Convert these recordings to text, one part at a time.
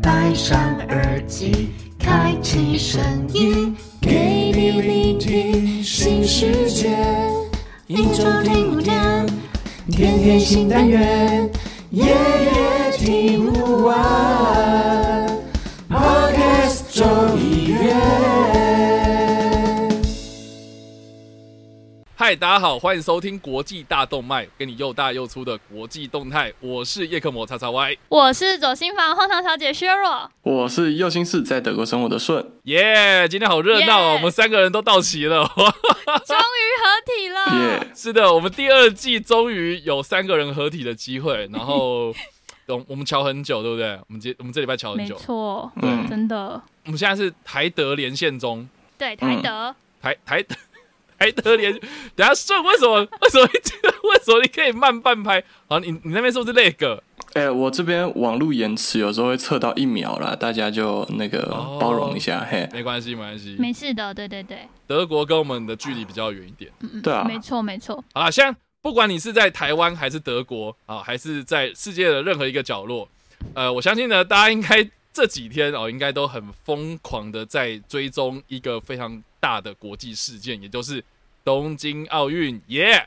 戴上耳机，开启声音，给你聆听新世界。一周听五天，天天新单元，夜夜听不完。嗨，大家好，欢迎收听国际大动脉，给你又大又粗的国际动态。我是叶克膜叉叉 Y，我是左心房后堂小姐薛若，我是右心室在德国生活的顺，耶！今天好热闹哦，耶我们三个人都到齐了。终于合体了。耶、是的，我们第二季终于有三个人合体的机会，然后 我我们瞧很久，对不对？我们这我们这礼拜瞧很久没久，错，嗯真的，我们现在是台德连线中，对台德，台台台德连，等下顺为什么为什么为什么你可以慢半拍？好，你你那边是不是那个？哎、我这边网络延迟有时候会测到一秒啦，大家就那个哦包容一下，嘿，没关系，没关系。没事的，对对对，德国跟我们的距离比较远一点。对啊，没错没错，好了，现在不管你是在台湾还是德国啊，还是在世界的任何一个角落，呃，我相信呢，大家应该这几天哦，应该都很疯狂的在追踪一个非常大的国际事件，也就是东京奥运，耶、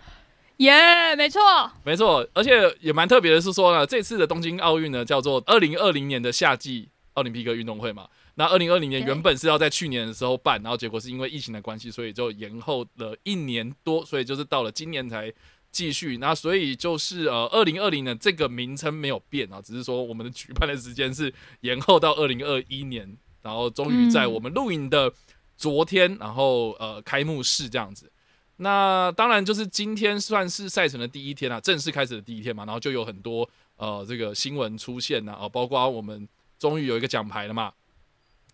耶，没错，没错，而且也蛮特别的是说呢，这次的东京奥运呢叫做二零二零年的夏季奥林匹克运动会嘛。那二零二零年原本是要在去年的时候办，然后结果是因为疫情的关系，所以就延后了一年多，所以就是到了今年才继续。那所以就是呃，二零二零呢这个名称没有变啊，只是说我们的举办的时间是延后到二零二一年，然后终于在嗯我们录影的昨天，然后呃开幕式这样子。那当然就是今天算是赛程的第一天啊，正式开始的第一天嘛，然后就有很多呃这个新闻出现呐、啊，包括我们终于有一个奖牌了嘛，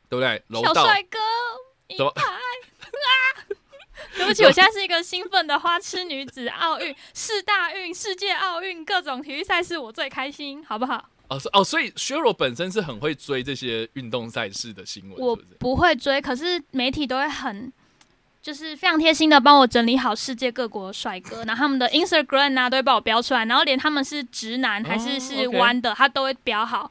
对不对？楼道小帅哥，银怎么！对不起，我现在是一个兴奋的花痴女子。奥运、世大运、世界奥运各种体育赛事，我最开心，好不好？哦是哦，所以削弱本身是很会追这些运动赛事的新闻，我不会追，可是媒体都会很，就是非常贴心的帮我整理好世界各国的帅哥，然后他们的 Instagram 啊都会帮我标出来，然后连他们是直男还是是弯的，他都会标好。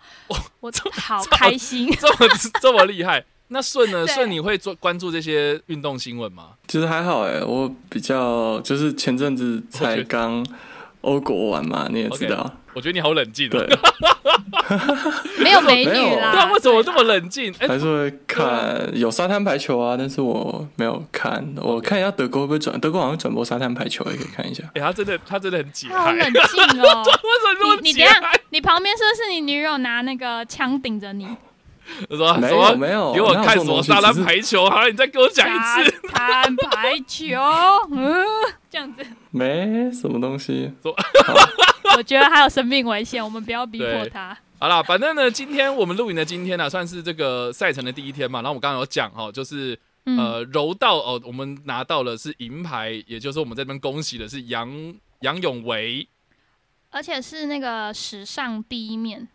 我好开心。这么这么厉害。那顺呢？顺你会做关注这些运动新闻吗？其实还好哎、我比较就是前阵子才刚欧国玩嘛，你也知道我觉得你好冷静、哦。对，没有美女啦，对啊，为什么这么冷静？哎、还是会看有沙滩排球啊，但是我没有看，我看一下德国会不会转，德国好像转播沙滩排球，也可以看一下。哎、他真的他真的很解嗨。他好冷静哦。你你等下？，你旁边是不是你女友拿那个枪顶着你？他 说没有没有，给我看什么沙滩排球？好，你再给我讲一次。沙滩排球，嗯，这样子，没什么东西。我觉得还有生命危险，我们不要逼迫他。好了，反正呢，今天我们录影的今天呢、算是这个赛程的第一天嘛。然后我刚刚有讲哦，就是嗯，呃柔道哦，我们拿到了是银牌，也就是我们这边恭喜的是杨杨永维，而且是那个史上第一面，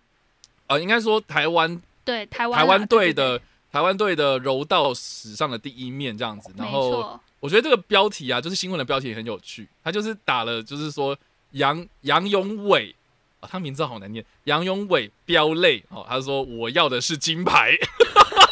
呃，应该说台湾对台湾台湾队对的台湾队的柔道史上的第一面这样子。然后，我觉得这个标题啊，就是新闻的标题也很有趣，他就是打了，就是说杨杨永伟。啊，他名字好难念，杨永伟飙泪哦。他说：“我要的是金牌。”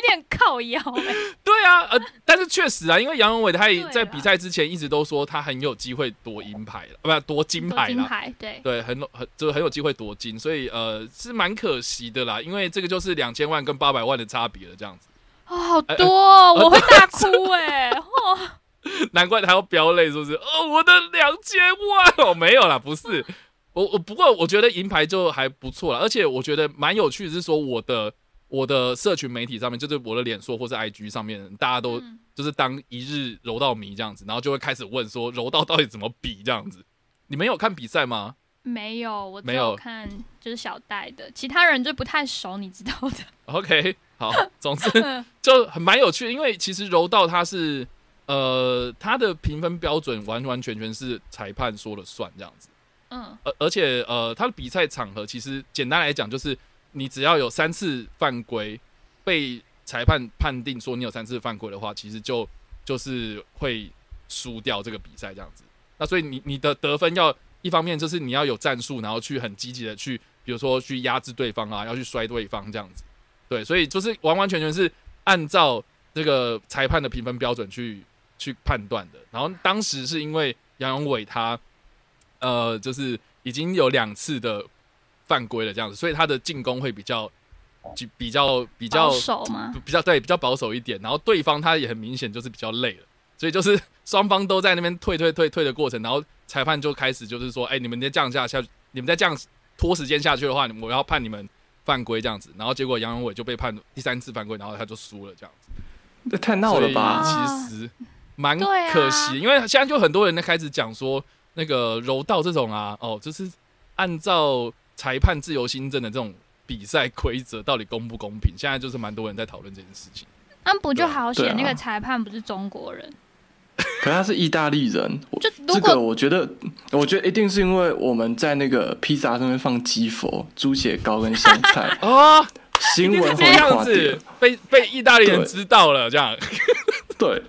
有点靠腰欸。对啊，呃，但是确实啊，因为杨永伟他也在比赛之前一直都说他很有机会夺银牌了，呃不夺金牌了。金牌，对，对，很很就是很有机会夺金，所以呃是蛮可惜的啦，因为这个就是两千万跟八百万的差别了，这样子，哦，好多哦，呃我会大哭哎，哦，难怪他要飙泪，是不是？哦，我的两千万！哦，没有啦，不是，我我不过我觉得银牌就还不错了，而且我觉得蛮有趣的是说我的我的社群媒体上面，就是我的脸书或是 IG 上面，大家都嗯就是当一日柔道迷这样子，然后就会开始问说柔道到底怎么比这样子。你们有看比赛吗？没有，我没有有看就是小戴的，其他人就不太熟，你知道的。OK，好，总之就很蛮有趣的，因为其实柔道它是呃它的评分标准完完全全是裁判说了算这样子，嗯，而而且呃它的比赛场合其实简单来讲就是你只要有三次犯规被裁判判定说你有三次犯规的话，其实就就是会输掉这个比赛这样子。那所以你你的得分要一方面就是你要有战术，然后去很积极的去比如说去压制对方啊，要去摔对方这样子。对，所以就是完完全全是按照这个裁判的评分标准去去判断的。然后当时是因为杨永伟他呃，就是已经有两次的犯规了这样子，所以他的进攻会比较就比较比较保守吗？比较对比较保守一点，然后对方他也很明显就是比较累了，所以就是 双方都在那边退退退退的过程，然后裁判就开始就是说，哎，你们再这样下下，你们再这样拖时间下去的话，我要判你们犯规这样子，然后结果杨永伟就被判第三次犯规，然后他就输了这样子，这太闹了吧？其实蛮可惜，因为现在就很多人在开始讲说，那个柔道这种啊，哦，就是按照裁判自由新政的这种比赛规则到底公不公平，现在就是蛮多人在讨论这件事情。那不就好对啊险？那个裁判不是中国人，可他是意大利人，就如这个果我觉得，我觉得一定是因为我们在那个披萨上面放鸡佛、猪血糕跟香菜，哦，新闻这样子。被被意大利人知道了，这样 对，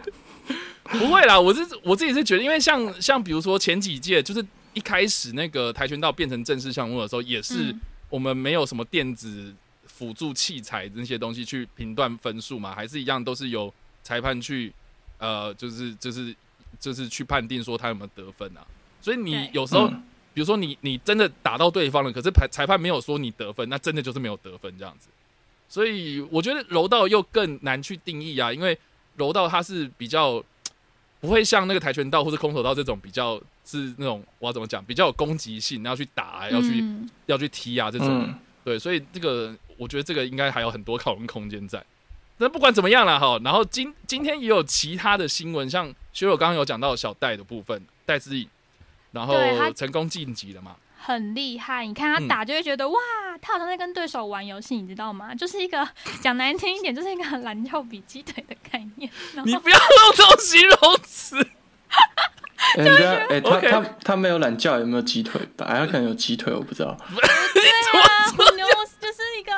不会啦。我是我自己是觉得，因为像像比如说前几届，就是一开始那个跆拳道变成正式项目的时候，也是嗯我们没有什么电子辅助器材那些东西去评断分数嘛，还是一样都是由裁判去呃，就是就是就是去判定说他有没有得分啊。所以你有时候，嗯比如说你你真的打到对方了，可是裁裁判没有说你得分，那真的就是没有得分这样子。所以我觉得柔道又更难去定义啊，因为柔道它是比较不会像那个跆拳道或者空手道这种比较是那种我要怎么讲，比较有攻击性，要去打啊、要去、嗯要去踢啊这种。嗯，对，所以这个我觉得这个应该还有很多讨论空间在。那不管怎么样了哈，然后今今天也有其他的新闻，像学友刚刚有讲到小戴的部分，戴资颖，然后成功晋级了嘛？很厉害。你看他嗯打就会觉得、哇，他好像在跟对手玩游戏，你知道吗？就是一个讲难听一点，就是一个篮球比鸡腿的概念。你不要用这种形容词。人家哎，他他他没有懒觉，有没有鸡腿吧？哎他可能有鸡腿，我不知道。对啊，很牛，就是一个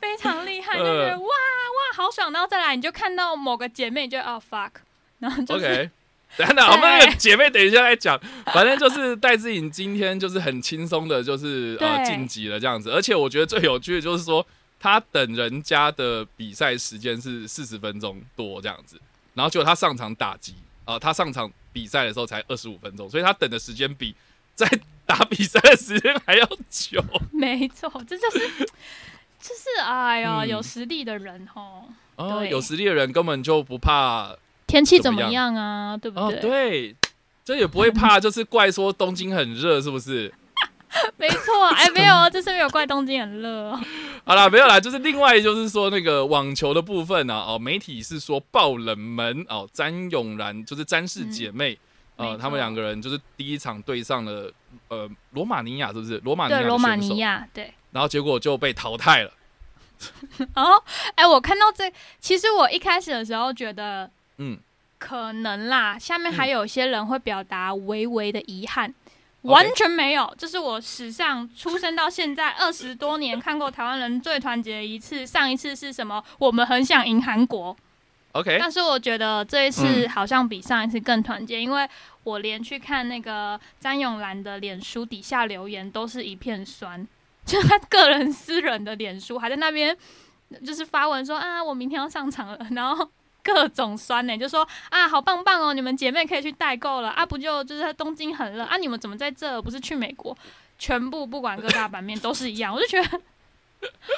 非常厉害，就觉得呃哇哇好爽，然后再来你就看到某个姐妹，你就哦 fuck，然后就是 OK，等等，我们那个姐妹等一下再讲。反正就是戴志颖今天就是很轻松的，就是呃晋级了这样子。而且我觉得最有趣的就是说，他等人家的比赛时间是四十分钟多这样子，然后结果他上场打击啊、呃他上场比赛的时候才二十五分钟，所以他等的时间比在打比赛的时间还要久。没错，这就是就是哎呀，嗯有实力的人吼，哦，对有实力的人根本就不怕天气怎么样样啊？对不哦，对？对，这也不会怕，就是怪说东京很热，是不是？没错，哎，没有，这是没有怪东京很热哦。好啦，没有啦，就是另外就是说那个网球的部分啊，哦，媒体是说爆冷门哦，詹永然就是詹氏姐妹，呃，他们两个人就是第一场对上了呃罗马尼亚，是不是？罗马尼亚对，罗马尼，亚，对。然后结果就被淘汰了。然后，哎，我看到这，其实我一开始的时候觉得嗯，可能啦，下面还有些人会表达微微的遗憾。完全没有，这是我史上出生到现在二十多年看过台湾人最团结的一次。上一次是什么？我们很想赢韩国，OK，但是我觉得这一次嗯。好像比上一次更团结，因为我连去看那个詹永兰的脸书底下留言都是一片酸，就他个人私人的脸书还在那边就是发文说啊，我明天要上场了，然后各种酸呢、就说啊，好棒棒哦，你们姐妹可以去代购了啊，不就就是在东京很热啊，你们怎么在这？不是去美国？全部不管各大版面都是一样，我就觉得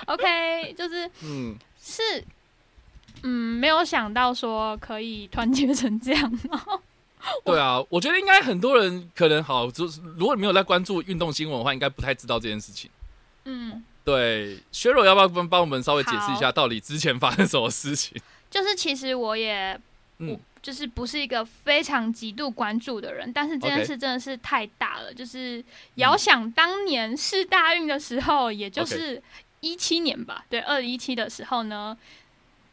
OK，就是嗯，是，嗯，没有想到说可以团结成这样，然后 对啊，我觉得应该很多人可能好，就是如果你没有在关注运动新闻的话，应该不太知道这件事情。嗯，对，薛柔要不要帮帮我们稍微解释一下，到底之前发生什么事情？就是其实我也，嗯。我就是不是一个非常极度关注的人，但是这件事真的是太大了，就是遥想当年世大运的时候，也就是一七年吧，对，二零一七的时候呢，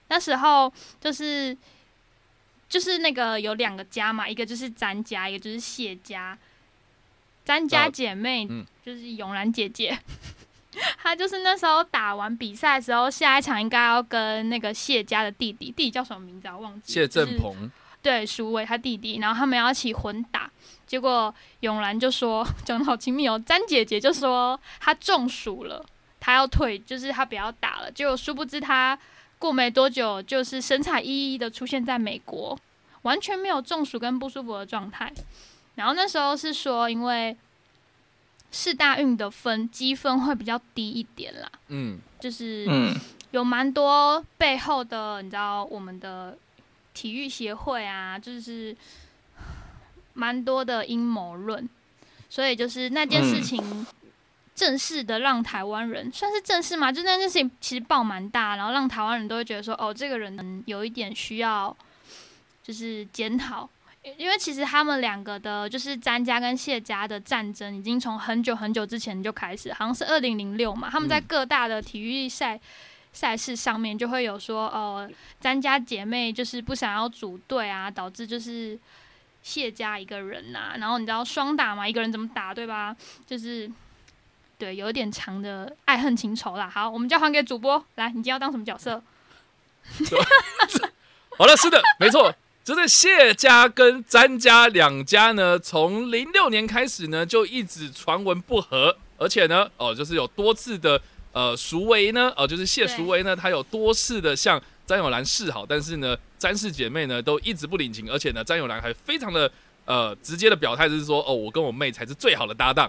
那时候就是就是那个有两个家嘛，一个就是詹家，一个就是谢家。詹家啊姐妹、嗯。就是永兰姐姐，她就是那时候打完比赛的时候，下一场应该要跟那个谢家的弟弟，弟弟叫什么名字啊？我忘记了。谢就是振鹏，对，苏伟他弟弟，然后他们要一起混打，结果永兰就说 讲的好亲密哦，詹姐姐就说她中暑了，她要退，就是她不要打了，结果殊不知她过没多久就是神采奕奕的出现在美国，完全没有中暑跟不舒服的状态，然后那时候是说因为。四大运的分积分会比较低一点啦，嗯，就是嗯，有蛮多背后的，你知道我们的体育协会啊，就是蛮多的阴谋论，所以就是那件事情正式的让台湾人算是正式嘛，就那件事情其实爆蛮大，然后让台湾人都会觉得说，哦，这个人有一点需要就是检讨。因为其实他们两个的，就是詹家跟谢家的战争，已经从很久很久之前就开始，好像是二零零六嘛。他们在各大的体育赛赛事上面，就会有说，呃，詹家姐妹就是不想要组队啊，导致就是谢家一个人呐。然后你知道双打嘛，一个人怎么打，对吧？就是对，有点长的爱恨情仇啦。好，我们交还给主播，来，你今天要当什么角色？好了，是的，没错。就是谢家跟詹家两家呢，从零六年开始呢，就一直传闻不和，而且呢，哦，就是有多次的呃赎为呢，哦，就是谢赎维呢，他有多次的向詹永兰示好，但是呢，詹氏姐妹呢都一直不领情，而且呢，詹永兰还非常的呃直接的表态，就是说，哦，我跟我妹才是最好的搭档。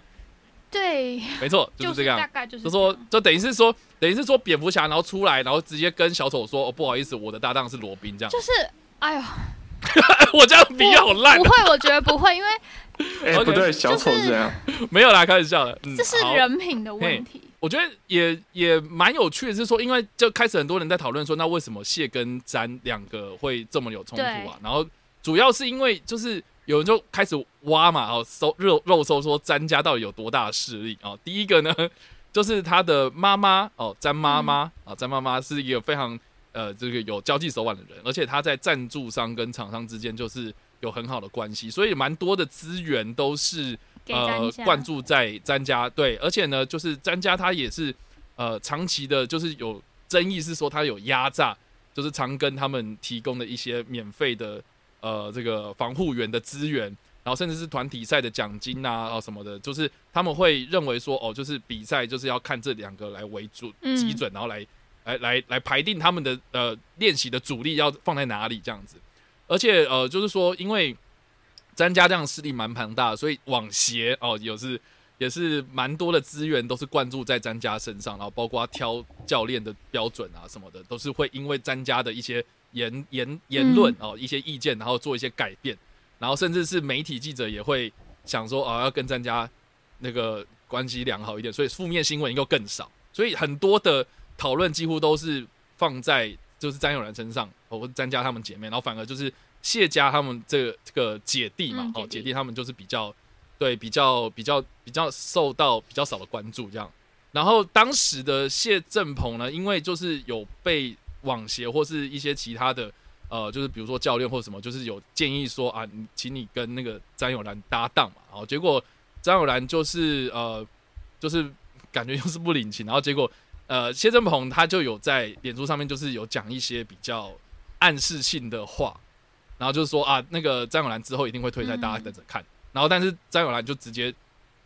对，没错，就是这样。大概就是就说，就等于是说，等于是说，蝙蝠侠然后出来，然后直接跟小丑说，哦，不好意思，我的搭档是罗宾，这样。就是，哎呦。我这样比好烂，不会，我觉得不会，因为 哎，不对，小丑是这样，没有啦，开玩笑的，这是人品的问题。我觉得也也蛮有趣的，是说，因为就开始很多人在讨论说，那为什么谢跟詹两个会这么有冲突啊？然后主要是因为就是有人就开始挖嘛，然后搜肉肉搜说詹家到底有多大的势力啊？第一个呢，就是他的妈妈哦，詹妈妈啊，詹妈妈是一个非常。呃，这个有交际手腕的人，而且他在赞助商跟厂商之间就是有很好的关系，所以蛮多的资源都是呃灌注在詹家。对，而且呢，就是詹家他也是呃长期的，就是有争议是说他有压榨，就是常跟他们提供的一些免费的呃这个防护员的资源，然后甚至是团体赛的奖金啊啊什么的，就是他们会认为说哦，就是比赛就是要看这两个来为主基准，然后来。来来来排定他们的呃练习的主力要放在哪里这样子，而且呃就是说，因为詹家这样势力蛮庞大，所以网协哦有是也是蛮多的资源都是灌注在詹家身上，然后包括挑教练的标准啊什么的，都是会因为詹家的一些言言言论哦一些意见，然后做一些改变，然后甚至是媒体记者也会想说啊要跟詹家那个关系良好一点，所以负面新闻又更少，所以很多的。讨论几乎都是放在就是詹友兰身上，或者詹家他们姐妹，然后反而就是谢家他们这个这个姐弟嘛，哦，姐弟他们就是比较对比较比较比较受到比较少的关注这样。然后当时的谢正鹏呢，因为就是有被网协或是一些其他的呃，就是比如说教练或什么，就是有建议说啊，请你跟那个詹友兰搭档嘛，然后结果詹友兰就是呃，就是感觉又是不领情，然后结果。呃，谢振鹏他就有在脸书上面，就是有讲一些比较暗示性的话，然后就是说啊，那个张永兰之后一定会退赛，大家等着看。然后，但是张永兰就直接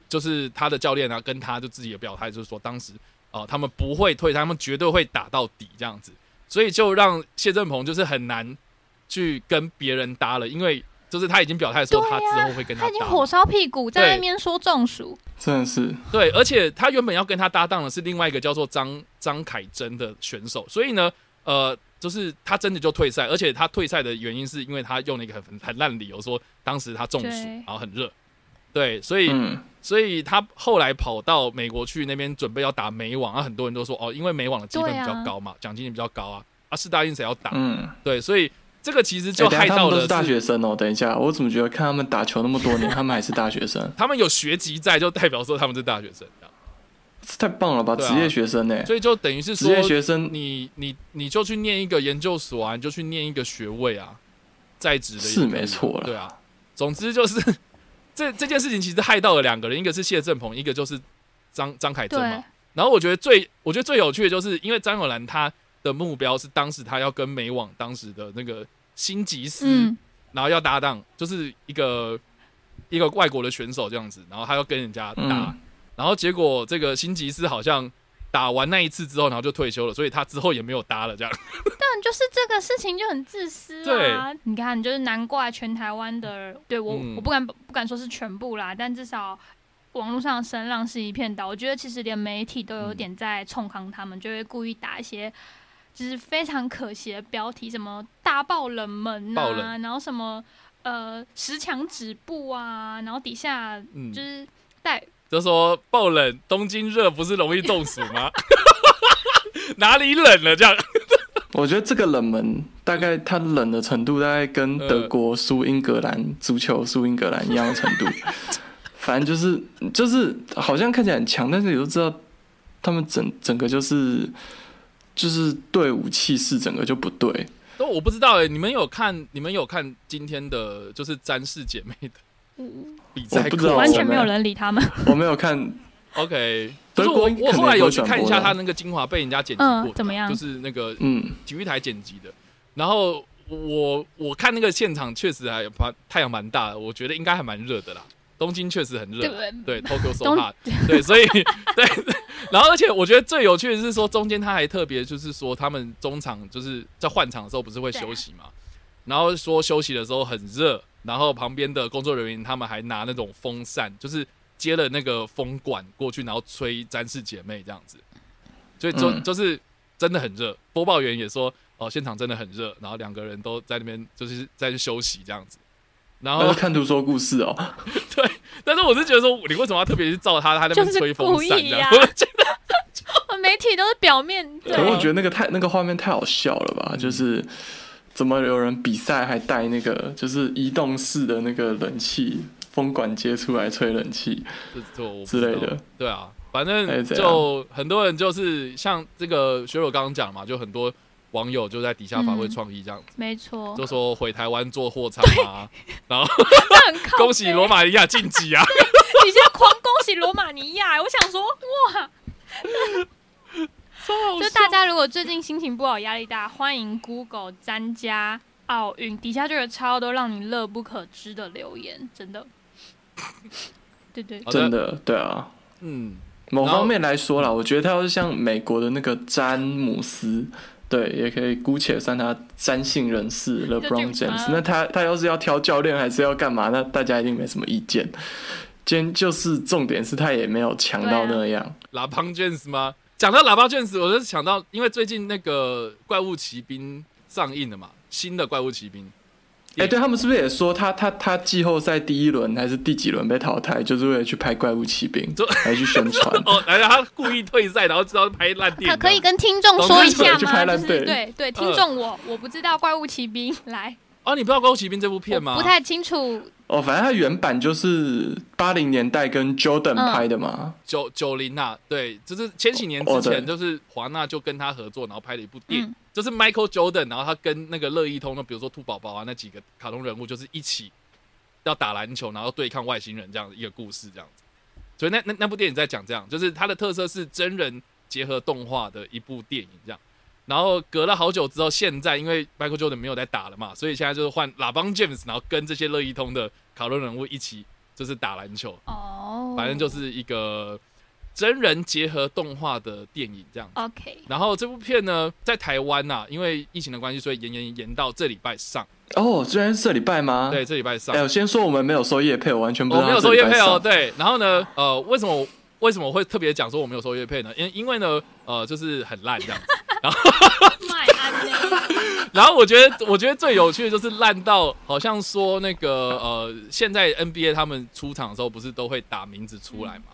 就是他的教练啊，跟他就自己的表态，就是说当时啊，他们不会退，他们绝对会打到底这样子，所以就让谢振鹏就是很难去跟别人搭了，因为。就是他已经表态说，他之后会跟他。他已经火烧屁股，在那边说中暑，真的是。对，而且他原本要跟他搭档的是另外一个叫做张张凯珍的选手，所以呢，呃，就是他真的就退赛，而且他退赛的原因是因为他用了一个很很烂的理由，说当时他中暑，然后很热。对，所以所以他后来跑到美国去那边准备要打美网，啊，很多人都说哦，因为美网的积分比较高嘛，奖金也比较高啊，啊，四大运谁要打？嗯，对，所以。这个其实就害到了。是大学生哦，等一下，我怎么觉得看他们打球那么多年，他们还是大学生？他们有学籍在，就代表说他们是大学生。太棒了吧，职业学生呢？所以就等于是说，职业学生，你你你就去念一个研究所啊，你就去念一个学位啊，在职的是没错了。对啊，总之就是 这这件事情其实害到了两个人，一个是谢振鹏，一个就是张张凯珍嘛。然后我觉得最我觉得最有趣的就是因为张友兰他。的目标是当时他要跟美网当时的那个辛吉斯然后要搭档，就是一个一个外国的选手这样子，然后他要跟人家打，嗯然后结果这个辛吉斯好像打完那一次之后，然后就退休了，所以他之后也没有搭了这样。但就是这个事情就很自私啊！你看，就是难怪全台湾的，对我、嗯我不敢不敢说是全部啦，但至少网络上的声浪是一片倒。我觉得其实连媒体都有点在冲康他们，就会故意打一些。就是非常可惜的标题，什么大爆冷门啊，冷然后什么呃十强止步啊，然后底下嗯就，是带就说爆冷，东京热不是容易中暑吗？哪里冷了这样？我觉得这个冷门大概它冷的程度大概跟呃德国输英格兰足球输英格兰一样的程度，反正就是就是好像看起来很强，但是你都知道他们整整个就是就是队伍气势整个就不对。都我不知道哎、你们有看？你们有看今天的就是詹氏姐妹的比赛我不知道完全没有人理他们。我没有看，？OK，就是我我后来有去看一下他那个精华被人家剪辑过，嗯怎么样就是那个嗯，体育台剪辑的。然后我我看那个现场确实还蛮太阳蛮大的，我觉得应该还蛮热的啦。东京确实很热对 Tokyo so hot，对，所以 对，然后而且我觉得最有趣的是说，中间他还特别就是说，他们中场就是在换场的时候不是会休息嘛，然后说休息的时候很热，然后旁边的工作人员他们还拿那种风扇，就是接了那个风管过去，然后吹詹氏姐妹这样子，所以就、嗯就是真的很热。播报员也说，哦，现场真的很热，然后两个人都在那边就是在休息这样子。然后，看图说故事哦。但是我是觉得说，你为什么要特别去照他他那边吹风扇呀我觉得 媒体都是表面可我觉得那个太那个画面太好笑了吧？就是怎么有人比赛还带那个就是移动式的那个冷气风管接出来吹冷气，之类的。对啊，反哎正就很多人就是像这个学友刚刚讲嘛，就很多网友就在底下发挥嗯。创意这样子，没错，就说回台湾做货仓啊，然后 恭喜北罗马尼亚晋级啊！底下狂恭喜罗马尼亚，我想说哇，就大家如果最近心情不好、压力大，欢迎 Google 詹加奥运，底下就有超多让你乐不可支的留言，真的。对对，真的对啊。嗯，某方面来说啦，我觉得他要是像美国的那个詹姆斯，对，也可以姑且算他三性人士 LeBron 就 James 啊。那他他要是要挑教练还是要干嘛，那大家一定没什么意见。今天就是重点是他也没有强到那样。喇叭 James 吗？讲到喇叭 James，我就想到，因为最近那个怪物骑兵上映了嘛，新的怪物骑兵。哎、对他们是不是也说他他他季后赛第一轮还是第几轮被淘汰，就是为了去拍怪物骑兵就，还去宣传？哦，来了，他故意退赛，然后知道拍烂电影。可可以跟听众说一下去拍吗？就是对对，听众我我不知道怪物骑兵来，哦，你不知道怪物骑兵这部片吗？不太清楚。哦，反正他原版就是八零年代跟 Jordan 嗯拍的嘛。九九零啊，对，就是千禧年之前，就是华纳就跟他合作，然后拍了一部电影，嗯就是 Michael Jordan，然后他跟那个乐意通，那比如说兔宝宝啊那几个卡通人物，就是一起要打篮球，然后对抗外星人这样的一个故事，这样子。所以那那那部电影在讲这样，就是它的特色是真人结合动画的一部电影这样。然后隔了好久之后，现在因为 Michael Jordan 没有在打了嘛，所以现在就是换拉邦 James，然后跟这些乐意通的卡通人物一起就是打篮球。哦，反正就是一个真人结合动画的电影这样子。OK。然后这部片呢，在台湾呐、因为疫情的关系，所以延延延到这礼拜上。哦，居然是这礼拜吗？对，。这礼拜上哎、，我先说我们没有收叶配，我完全不知道我没有收乐配哦。对，然后呢，呃，为什么为什么我会特别讲说我没有收乐配呢？因因为呢，呃，就是很烂这样子。然后我觉得，我觉得最有趣的就是烂到好像说那个呃，现在 NBA 他们出场的时候不是都会打名字出来嘛？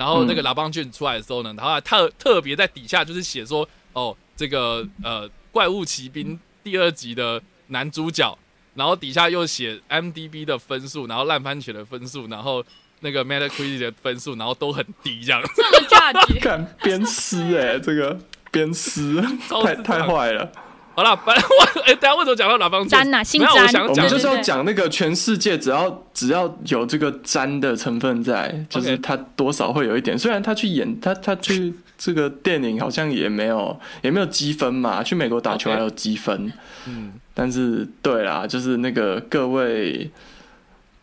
然后那个嗯拉邦俊出来的时候呢，然后还特特别在底下就是写说，哦，这个呃怪物骑兵第二集的男主角，然后底下又写 MDB 的分数，然后烂番茄的分数，然后那个 Metacritic 的分数，然后都很低这样。这么 judge，看鞭尸哎，这个鞭尸太太坏了。好了，反正我 哎，等一下为什么讲到拉邦俊？詹呐，姓没有，我詹，想讲的我们就是要讲那个全世界，只要只要有这个粘的成分在，就是他多少会有一点。虽然他去演他他去这个电影好像也没有也没有积分嘛，去美国打球还有积分。嗯但是对啦，就是那个各位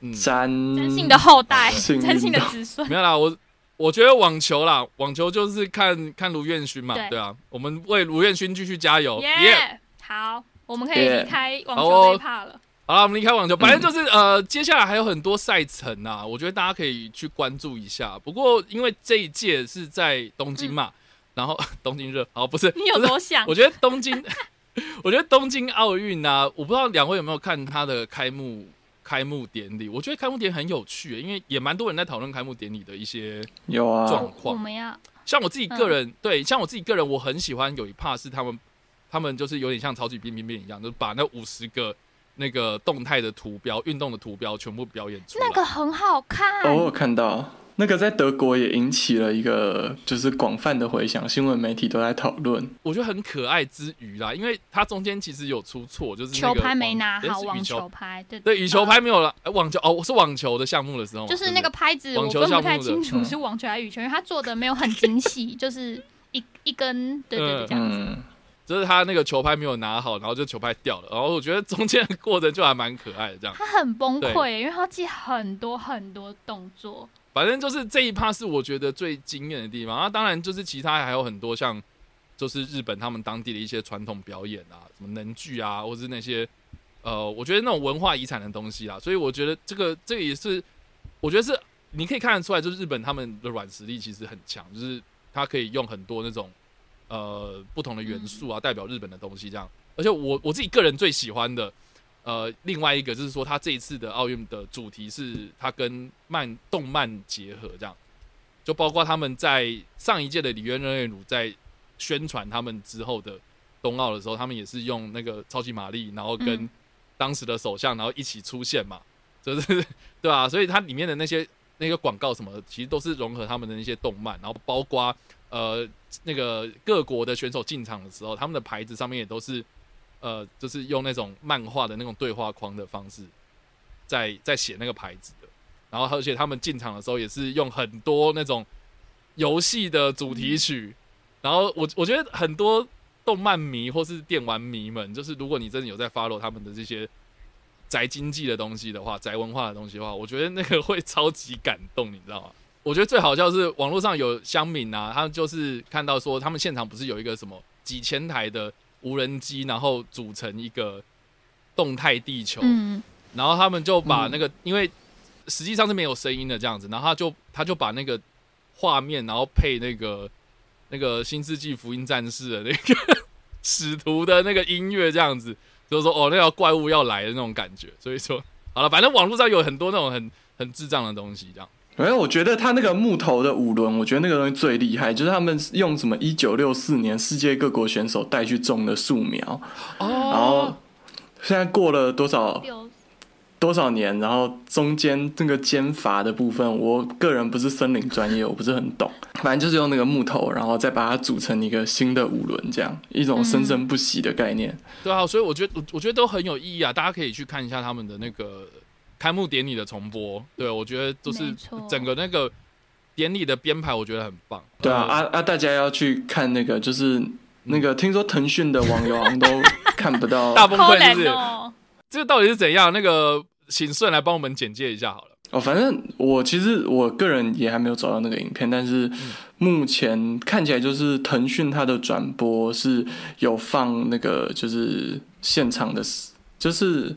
嗯，詹真信的后代，幸运真信的子孙。没有啦，我我觉得网球啦，网球就是看看卢彦勋嘛，对对啊，我们为卢彦勋继续加油，耶、耶，好，我们可以离开网球这哦一趴了。好了，我们离开网球，反正就是、呃，接下来还有很多赛程啊，我觉得大家可以去关注一下。不过因为这一届是在东京嘛，然后 东京热，好不是，你有多想我？觉得东京，我觉得东京奥运啊，我不知道两位有没有看它的开幕开幕典礼？我觉得开幕典礼很有趣，因为也蛮多人在讨论开幕典礼的一些有啊，状我况。们要像我自己个人，对，像我自己个人，我很喜欢有一 part 是他们，他们就是有点像超级变变变一样，就是把那五十个那个动态的图标、运动的图标全部表演出来。那个很好看，哦，看到那个在德国也引起了一个就是广泛的回响，新闻媒体都在讨论。我觉得很可爱之余啦，因为它中间其实有出错，就是球拍没拿好，网球球拍对对羽球拍没有了，诶网球哦，是网球的项目的时候，就是那个拍子，网球我分不太清楚是网球还是羽球，因为它做的没有很精细，就是一一根，对对对，这样子。嗯，就是他那个球拍没有拿好，然后就球拍掉了，然后我觉得中间的过程就还蛮可爱的，这样。他很崩对溃，因为他要记很多很多动作。反正就是这一趴是我觉得最惊艳的地方。那当然就是其他还有很多像，就是日本他们当地的一些传统表演啊，什么能剧啊，或是那些呃，我觉得那种文化遗产的东西啊。所以我觉得这个这个也是，我觉得是你可以看得出来，就是日本他们的软实力其实很强，就是他可以用很多那种呃不同的元素啊，代表日本的东西这样。而且我我自己个人最喜欢的。呃，另外一个就是说，他这一次的奥运的主题是他跟漫动漫结合，这样。就包括他们在上一届的里约热内卢在宣传他们之后的冬奥的时候，他们也是用那个超级玛丽，然后跟嗯当时的首相，然后一起出现嘛，就是 对吧、所以它里面的那些那个广告什么的，其实都是融合他们的那些动漫，然后包括呃那个各国的选手进场的时候，他们的牌子上面也都是呃，就是用那种漫画的那种对话框的方式，在在写那个牌子的。然后，而且他们进场的时候也是用很多那种游戏的主题曲。然后我我觉得很多动漫迷或是电玩迷们，就是如果你真的有在 follow 他们的这些宅经济的东西的话，宅文化的东西的话，我觉得那个会 超级感动，你知道吗？我觉得最好笑是网络上有乡民啊，他们就是看到说他们现场不是有一个什么几千台的无人机，然后组成一个动态地球，嗯，然后他们就把嗯那个，因为实际上是没有声音的这样子，然后他就他就把那个画面，然后配那个那个新世纪福音战士的那个 使徒的那个音乐这样子，就是说哦，那个怪物要来的那种感觉。所以说，好了，反正网络上有很多那种很很智障的东西，这样。没有，我觉得他那个木头的五轮，我觉得那个东西最厉害，就是他们用什么一九六四年世界各国选手带去种的树苗，哦。然后哦，现在过了多少多少年，然后中间那个尖伐的部分，我个人不是森林专业，我不是很懂，反正就是用那个木头，然后再把它组成一个新的五轮，这样一种生生不息的概念。对啊，所以我觉得我我觉得都很有意义啊，大家可以去看一下他们的那个开幕典礼的重播。对，我觉得就是整个那个典礼的编排，我觉得很棒。对啊，呃啊啊！大家要去看那个，就是那个，听说腾讯的网友好像都 看不到大崩可溃是不是？哦，这个到底是怎样？那个请顺来帮我们简介一下好了。哦，反正我其实我个人也还没有找到那个影片，但是目前看起来就是腾讯它的转播是有放那个就是现场的，就是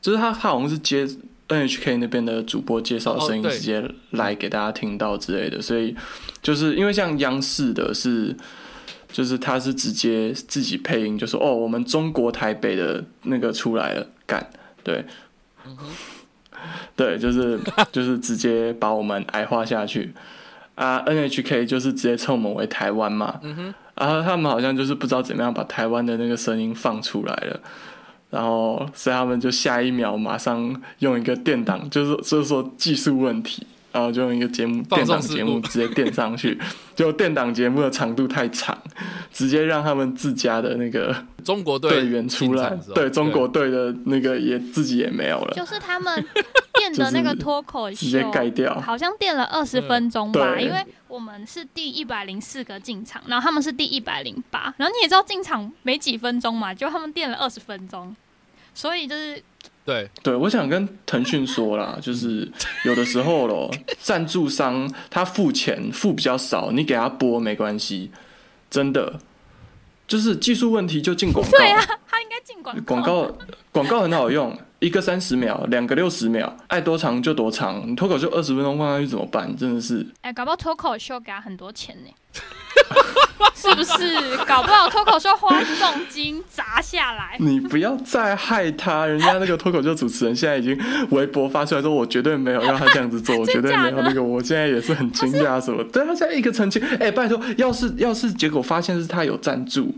就是他他好像是接 NHK 那边的主播介绍的声音直接来给大家听到之类的，所以就是因为像央视的是。就是他是直接自己配音，就说哦，我们中国台北的那个出来了，干对，对，就是 就是直接把我们矮化下去啊。NHK 就是直接称我们为台湾嘛，嗯哼，啊，他们好像就是不知道怎么样把台湾的那个声音放出来了，然后所以他们就下一秒马上用一个电档，就是就是说技术问题。然后就用一个节目放电档节目直接垫上去，就电档节目的长度太长，直接让他们自家的那个中国队员出来对中国队的那个也自己也没有了。就是他们电的 那个脱口秀，直接盖掉。好像电了二十分钟吧，对因为我们是第一百零四个进场，然后他们是第一百零八，然后你也知道进场没几分钟嘛，就他们电了二十分钟，所以就是对，对，我想跟腾讯说啦，就是有的时候咯，赞助商他付钱付比较少，你给他播没关系，真的，就是技术问题就进广告。对啊，他应该进广广告广告很好用，一个三十秒，两个六十秒，爱多长就多长。你脱口秀二十分钟放上去怎么办？真的是哎、搞不好脱口秀给他很多钱呢，是不是？搞不好脱口秀花重金砸下来，你不要再害他，人家那个脱口秀主持人现在已经微博发出来说，我绝对没有让他这样子做，我绝对没有那个，我现在也是很惊讶什么。对他现在一个澄清，哎、拜托，要是要是结果发现是他有赞助，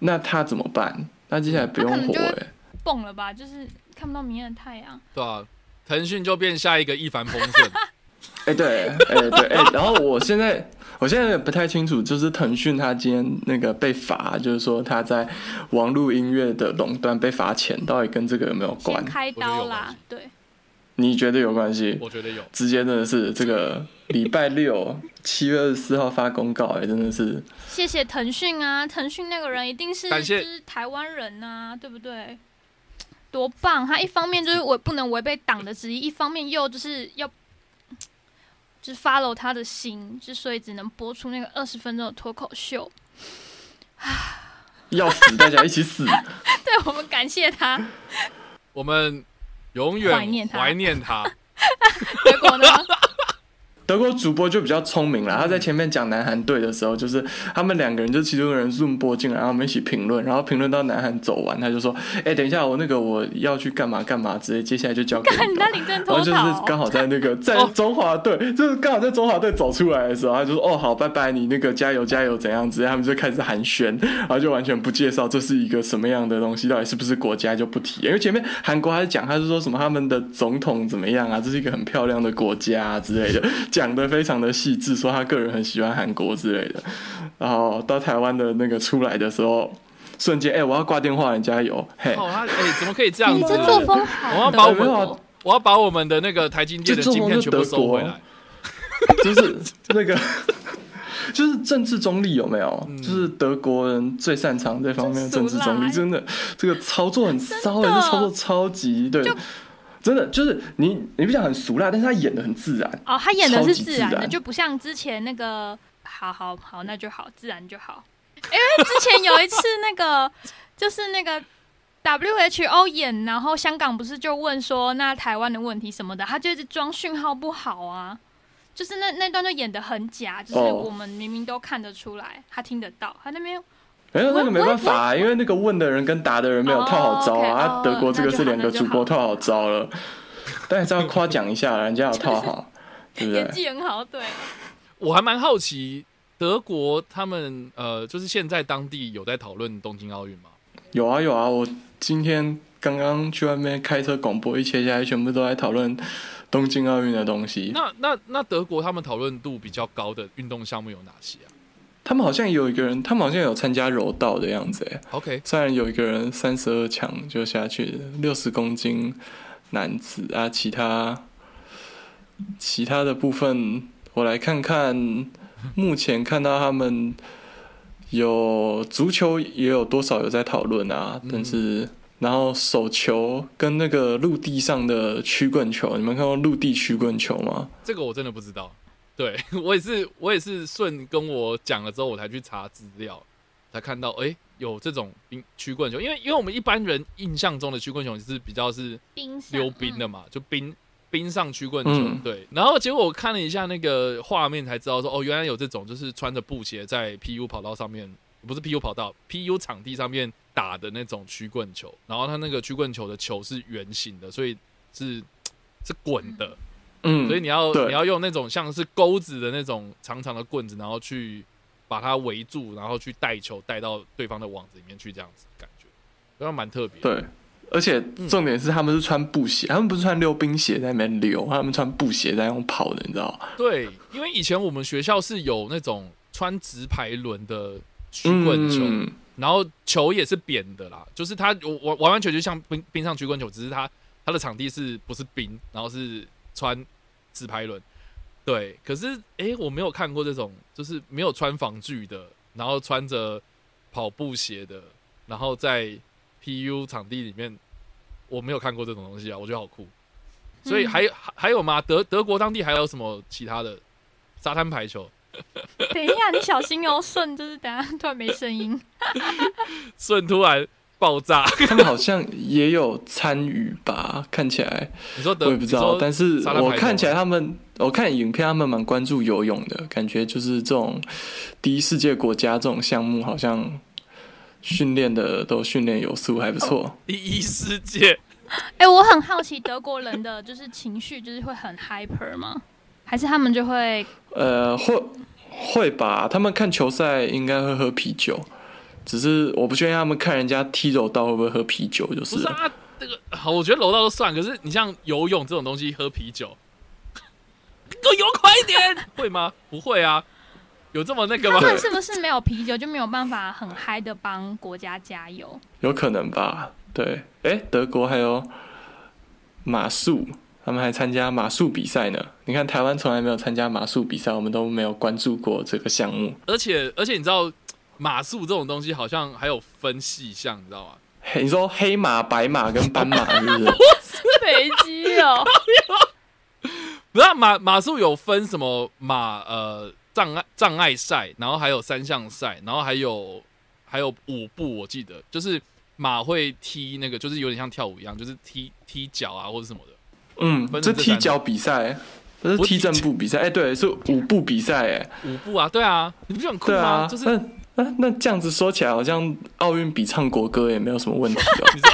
那他怎么办？那接下来不用活哎、蹦了吧？就是看不到明天的太阳。对啊、腾讯就变下一个一帆风顺，哎、对，哎、对，哎、然后我现在，我现在也不太清楚，就是腾讯他今天那个被罚，就是说他在网络音乐的垄断被罚钱，到底跟这个有没有关？开刀啦，对，你觉得有关系？我觉得有。直接真的是这个礼拜六七月二十四号发公告、哎，真的是谢谢腾讯啊，腾讯那个人一定是就是台湾人啊、对不对？多棒！他一方面就是违不能违背党的旨意，一方面又就是要就是 follow 他的心，之所以只能播出那个二十分钟的脱口秀。要死，大家一起死。对我们感谢他，我们永远怀念他怀念他。结果呢？德国主播就比较聪明了，他在前面讲南韩队的时候，就是他们两个人就其中一个人 zoom 播进来，然后我们一起评论，然后评论到南韩走完，他就说：“哎、等一下，我那个我要去干嘛干嘛直接，接下来就交给看你。了。”他领证然后就是，刚好在那个在 哦。中华队，就是刚好在中华队走出来的时候，他就说：“哦，好，拜拜，你那个加油加油怎样子？”他们就开始寒暄，然后就完全不介绍这是一个什么样的东西，到底是不是国家就不提，因为前面韩国还是讲他是说什么他们的总统怎么样啊，这是一个很漂亮的国家、啊、之类的，讲的非常的细致，说他个人很喜欢韩国之类的。然后到台湾的那个出来的时候，瞬间哎、我要挂电话，人家有，嘿。哦，他哎、怎么可以这样子？你这作风好，我要把我们，我要把我们的那个台积电的这晶片全部这收回来。就是那个，就是政治中立有没有？嗯就是德国人最擅长这方面的政治中立，真的这个操作很骚，这操作超级对。真的就是你，你不讲很俗辣，但是他演的很自然。哦，他演的是自然的，就不像之前那个，好好好，那就好，自然就好。因为之前有一次那个，就是那个 WHO 演，然后香港不是就问说，那台湾的问题什么的，他就一直装讯号不好啊，就是那那段就演的很假，就是哦我们明明都看得出来，他听得到，他那边没有那个没办法、啊，因为那个问的人跟答的人没有套好招啊。德国这个是两个主播套好招了，但还是要夸奖一下，人家有套好，对不对演？技很好，对，我还蛮好奇，德国他们呃，就是现在当地有在讨论东京奥运吗？有啊有啊，我今天刚刚去外面开车广播一切下来，全部都在讨论东京奥运的东西。那那那德国他们讨论度比较高的运动项目有哪些啊他们好像有一个人，他们好像有参加柔道的样子，哎，？OK，虽然有一个人三十二强就下去六十公斤男子啊，其他其他的部分我来看看，目前看到他们有足球也有多少有在讨论啊，但是。然后手球跟那个陆地上的曲棍球，你们看过陆地曲棍球吗？这个我真的不知道。对 我也是，我也是顺跟我讲了之后，我才去查资料，才看到哎、诶有这种冰曲棍球，因为因为我们一般人印象中的曲棍球是比较是冰溜冰的嘛，就冰冰上曲棍球，嗯对。然后结果我看了一下那个画面，才知道说哦，原来有这种就是穿着布鞋在 PU 跑道上面，不是 PU 跑道，PU 场地上面打的那种曲棍球。然后它那个曲棍球的球是圆形的，所以是是滚的，嗯，所以你要你要用那种像是钩子的那种长长的棍子，然后去把它围住，然后去带球带到对方的网子里面去，这样子感觉，非常蛮特别。对，而且重点是他们是穿布鞋，他们不是穿溜冰鞋在那边溜，他们穿布鞋在用跑的，你知道吗？对，因为以前我们学校是有那种穿直排轮的曲棍球，嗯然后球也是扁的啦，就是它完完完全全就像冰冰上曲棍球，只是它它的场地是不是冰，然后是穿直排轮。对，可是诶，我没有看过这种，就是没有穿防具的，然后穿着跑步鞋的，然后在 PU 场地里面，我没有看过这种东西啊，我觉得好酷。所以嗯还有还还有吗？德德国当地还有什么其他的沙滩排球？等一下，你小心哦，顺就是等下突然没声音。顺突然爆炸，他们好像也有参与吧？看起来你说我也不知道，但是我看起来他们，我看影片他们蛮关注游泳的，感觉就是这种第一世界国家这种项目，好像训练的都训练有素，还不错。第一世界 哎、我很好奇德国人的就是情绪就是会很 hyper 吗？还是他们就会呃，会会吧？他们看球赛应该会喝啤酒，只是我不确定他们看人家踢柔道会不会喝啤酒，就是。不是啊？这个好，我觉得柔道都算，可是你像游泳这种东西，喝啤酒，给我游快一点，会吗？不会啊，有这么那个吗他？们是不是没有啤酒就没有办法很嗨的帮国家加油？有可能吧？对，哎，德国还有马术，他们还参加马术比赛呢。你看台湾从来没有参加马术比赛，我们都没有关注过这个项目。而且而且你知道马术这种东西好像还有分细项，你知道吗？嘿，你说黑马、白马跟斑马是不是？飞机哦，不是啊马马术有分什么马呃障碍障碍赛，然后还有三项赛，然后还有还有舞步，我记得就是马会踢那个，就是有点像跳舞一样，就是踢踢脚啊或者什么的。嗯，分成这这踢脚比赛，不是踢正步比赛。哎，对，是舞步比赛。哎，舞步啊，对啊，你不觉得很酷吗？对啊，就是那那 那这样子说起来，好像奥运比唱国歌也没有什么问题哦。你知道，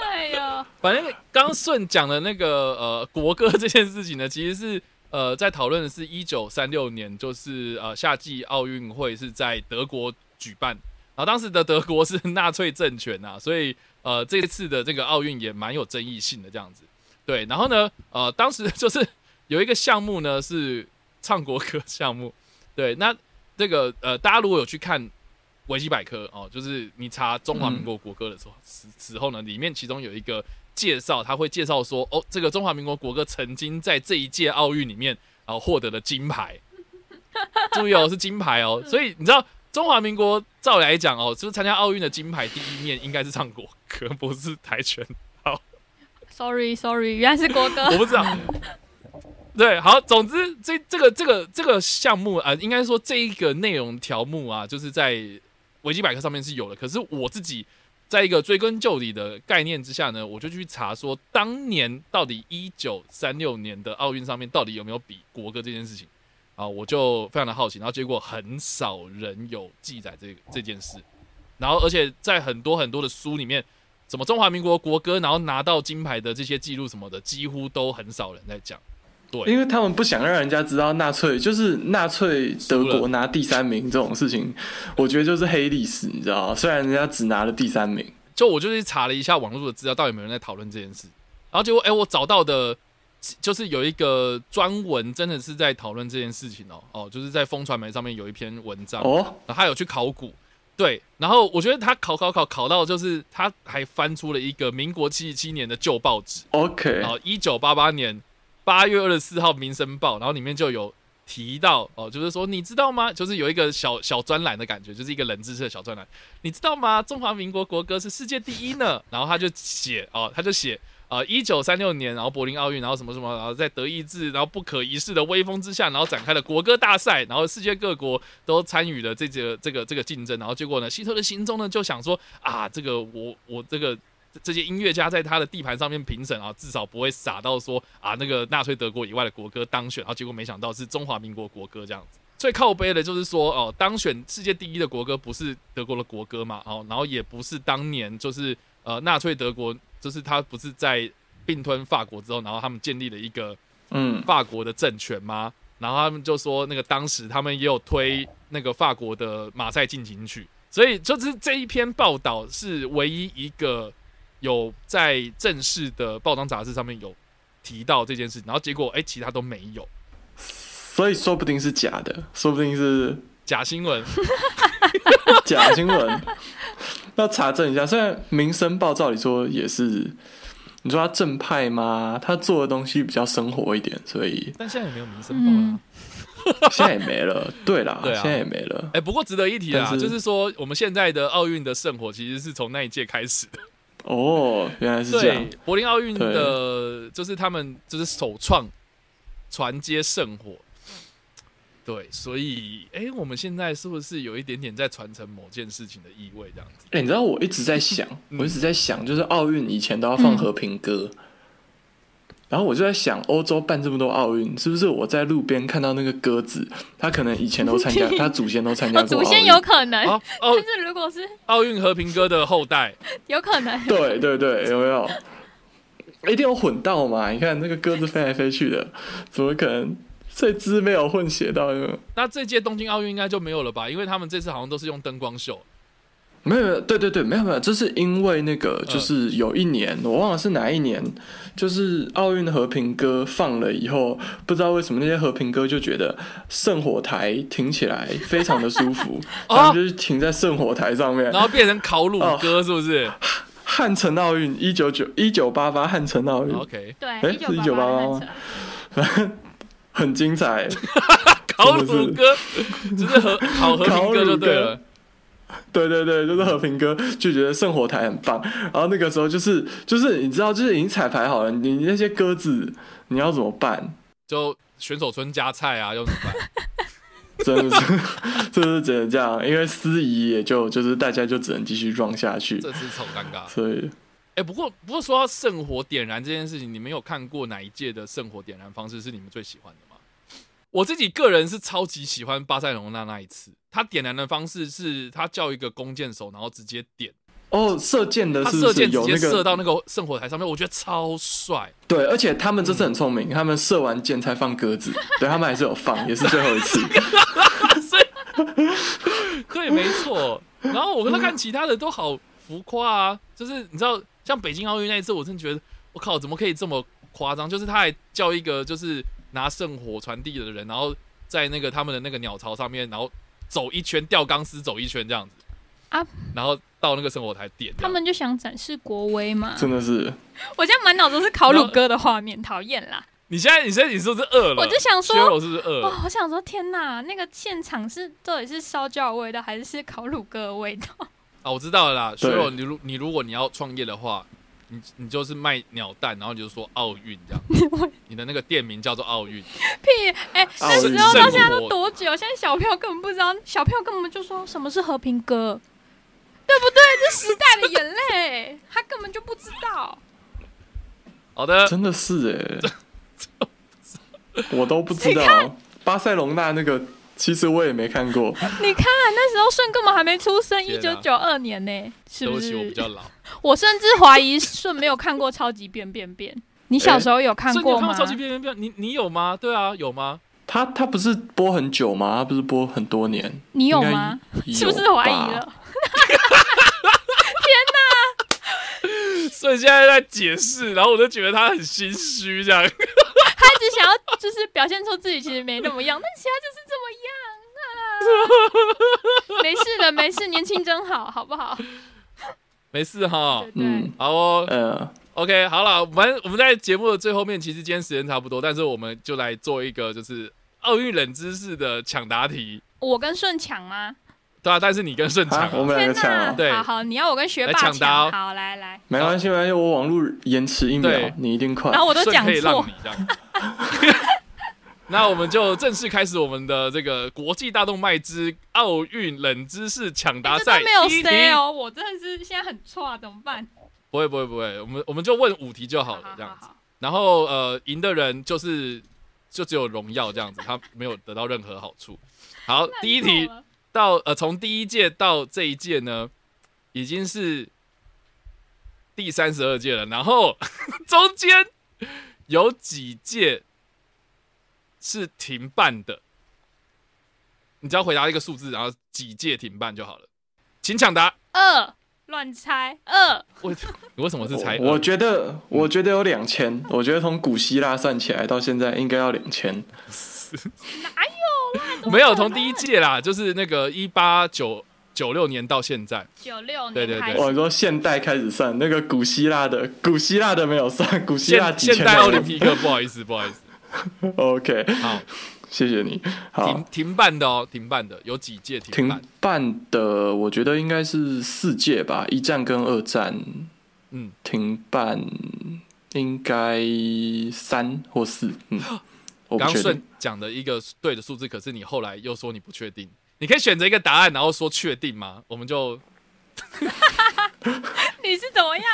哎呦，反正刚刚顺讲的那个呃国歌这件事情呢，其实是呃在讨论的是一九三六年，就是呃夏季奥运会是在德国举办，然后当时的德国是纳粹政权啊，所以呃这次的这个奥运也蛮有争议性的这样子。对，然后呢，呃，当时就是有一个项目呢是唱国歌项目，对，那这个呃大家如果有去看维基百科哦，就是你查中华民国国歌的时候，时时候呢，里面其中有一个介绍，他会介绍说，哦，这个中华民国国歌曾经在这一届奥运里面啊、获得了金牌，注意哦，是金牌哦，所以你知道中华民国照理来讲哦，就是参加奥运的金牌第一面应该是唱国歌，不是跆拳道。Sorry Sorry，原来是国歌。我不知道。对，好，总之这这个这个这个项目啊、应该说这一个内容条目啊，就是在维基百科上面是有的。可是我自己在一个追根究底的概念之下呢，我就去查说，当年到底一九三六年的奥运上面到底有没有比国歌这件事情啊？我就非常的好奇，然后结果很少人有记载这这件事，然后而且在很多很多的书里面。什么中华民国国歌，然后拿到金牌的这些记录什么的，几乎都很少人在讲。对，因为他们不想让人家知道纳粹就是纳粹德国拿第三名这种事情，我觉得就是黑历史，你知道吗？虽然人家只拿了第三名，就我就去查了一下网络的资料，到底有没有人在讨论这件事。然后结果，哎、我找到的，就是有一个专文，真的是在讨论这件事情哦。哦，就是在风传媒上面有一篇文章，哦，他有去考古，对，然后我觉得他考考考考到，就是他还翻出了一个民国七十七年的旧报纸，OK，然后一九八八年八月二十四号《民生报》，然后里面就有提到哦，就是说你知道吗？就是有一个小小专栏的感觉，就是一个冷知识的小专栏。你知道吗？中华民国国歌是世界第一呢。然后他就写哦，他就写呃，一九三六年，然后柏林奥运，然后什么什么，然后在德意志，然后不可一世的威风之下，然后展开了国歌大赛，然后世界各国都参与了这个这个这个竞争，然后结果呢，希特勒心中呢就想说啊，这个我我这个这这些音乐家在他的地盘上面评审啊，至少不会傻到说啊那个纳粹德国以外的国歌当选，然后结果没想到是中华民国国歌这样子。最靠背的就是说哦，当选世界第一的国歌不是德国的国歌嘛，哦，然后也不是当年就是呃纳粹德国，就是他不是在并吞法国之后，然后他们建立了一个嗯，法国的政权吗？然后他们就说，那个当时他们也有推那个法国的马赛进行曲，所以就是这一篇报道是唯一一个有在正式的报章杂志上面有提到这件事，然后结果哎，其他都没有，所以说不定是假的，说不定是假新闻。假新闻。要查证一下。虽然《民生报》照理说也是，你说他正派吗？他做的东西比较生活一点，所以但现在也没有民生报 现在也没了。对啦，对啊现在也没了。哎、不过值得一提啊，但是就是说我们现在的奥运的圣火其实是从那一届开始的。哦，原来是这样。，柏林奥运的，就是他们就是首创传接圣火。对，所以哎、我们现在是不是有一点点在传承某件事情的意味？这样子，哎、你知道我一直在想，嗯我一直在想，就是奥运以前都要放和平歌，然后我就在想，欧洲办这么多奥运，是不是我在路边看到那个鸽子，他可能以前都参加，他祖先都参加过奥运。祖先有可能，啊，奥但是如果是奥运和平鸽的后代，有可能，对对对，有没有？一定有混到嘛？你看那个鸽子飞来飞去的，怎么可能这只没有混血到？有没有？那这届东京奥运应该就没有了吧？因为他们这次好像都是用灯光秀。没有没有，对对对，没有没有，这是因为那个就是有一年、我忘了是哪一年，就是奥运的和平歌放了以后，不知道为什么那些和平歌就觉得圣火台停起来非常的舒服，哦 他们就是停在圣火台上面。然后变成烤乳鸽，是不是、汉城奥运一九九一九八八汉城奥运。o k 对，是一九八八1988吗 很精彩，烤乳鸽就是和烤和平鸽就对烤了。对对对，就是和平哥就觉得圣火台很棒，然后那个时候就是就是你知道，就是已经彩排好了，你你那些鸽子你要怎么办？就选手村加菜啊，要怎么办？真的是，就是只能这样，因为司仪也就就是大家就只能继续 run 下去，这次超尴尬。所以哎、不过不过说到圣火点燃这件事情，你们有看过哪一届的圣火点燃方式是你们最喜欢的吗？我自己个人是超级喜欢巴塞隆纳那一次，他点燃的方式是他叫一个弓箭手，然后直接点，哦，射箭的他射箭直接射到那个圣火台上面，我觉得超帅。对，而且他们这次很聪明，他们射完箭才放鸽子，对他们还是有放，也是最后一次。所以对，没错。然后我跟他看其他的都好浮夸啊，就是你知道，像北京奥运那一次，我真的觉得我靠，怎么可以这么夸张？就是他还叫一个就是拿圣火传递的人，然后在那个他们的那个鸟巢上面，然后走一圈吊钢丝走一圈这样子啊，然后到那个生活台点。他们就想展示国威嘛。真的是，我现在满脑子都是烤乳鸽的画面，讨厌啦！你现在你现在你是不是饿了？我就想说是不是饿哦？，我想说，天哪，那个现场是到底是烧焦的味道，还是是烤乳鸽的味道？啊，我知道了啦。对 Cheryl，你如你如果你要创业的话，你你就是卖鸟蛋，然后你就说奥运这样，你的那个店名叫做奥运。屁！哎、奥那运时候到现在都多久？现在小朋友根本不知道，小朋友根本就说什么是和平鸽，对不对？这时代的眼泪，他根本就不知道。好的，真的是 哎，我都不知道巴塞隆纳那个，其实我也没看过。你看那时候顺根本还没出生，一九九二年呢，是不是，我比？较老。我甚至怀疑顺没有看过《超级变变变》，你小时候有看过吗你有看过？超级变变变？你你有吗？对啊，有吗？他他不是播很久吗？他不是播很多年？你有吗？是不是怀疑了？所以现在在解释，然后我就觉得他很心虚，这样。他一直想要就是表现出自己其实没那么样，但其实他就是这么样啊。没事的，没事，年轻真好，好不好？没事哈对。对嗯，好哦呃，，OK，好了，我们我们在节目的最后面，其实今天时间差不多，但是我们就来做一个就是奥运冷知识的抢答题，我跟顺抢吗？对啊，但是你跟顺抢啊，我们两天个抢啊，对好好，你要我跟学霸抢好，来来，没关系，没关系，我网络延迟一秒，你一定快然。后我都讲顺可以让错你，这样。那我们就正式开始我们的这个国际大动脉之奥运冷知识抢答赛没有第一 C 题。哦，我真的是现在很错，怎么办？不会不会不会，我们我们就问五题就好了，这样子。好，然后呃，赢的人就是就只有荣耀这样子，他没有得到任何好处。好，第一题到呃，从第一届到这一届呢，已经是第三十二届了。然后 中间有几届是停办的，你只要回答一个数字，然后几届停办就好了。请抢答。二乱猜二，我 你为什么是猜二？我觉得，我觉得有两千，我觉得从古希腊算起来到现在应该要两千。哪有没有从第一届啦，就是那个一八九九六年到现在，九六对对对。年开始，我说现代开始算，那个古希腊的古希腊的没有算，古希腊现几千现代奥林匹克，不好意思，不好意思，OK，好，谢谢你。停好，停办的哦，停办的有几届停停办？的我觉得应该是四届吧，一战跟二战。嗯，停办应该三或四，嗯，刚顺。讲的一个对的数字，可是你后来又说你不确定，你可以选择一个答案，然后说确定吗？我们就 你是怎么样？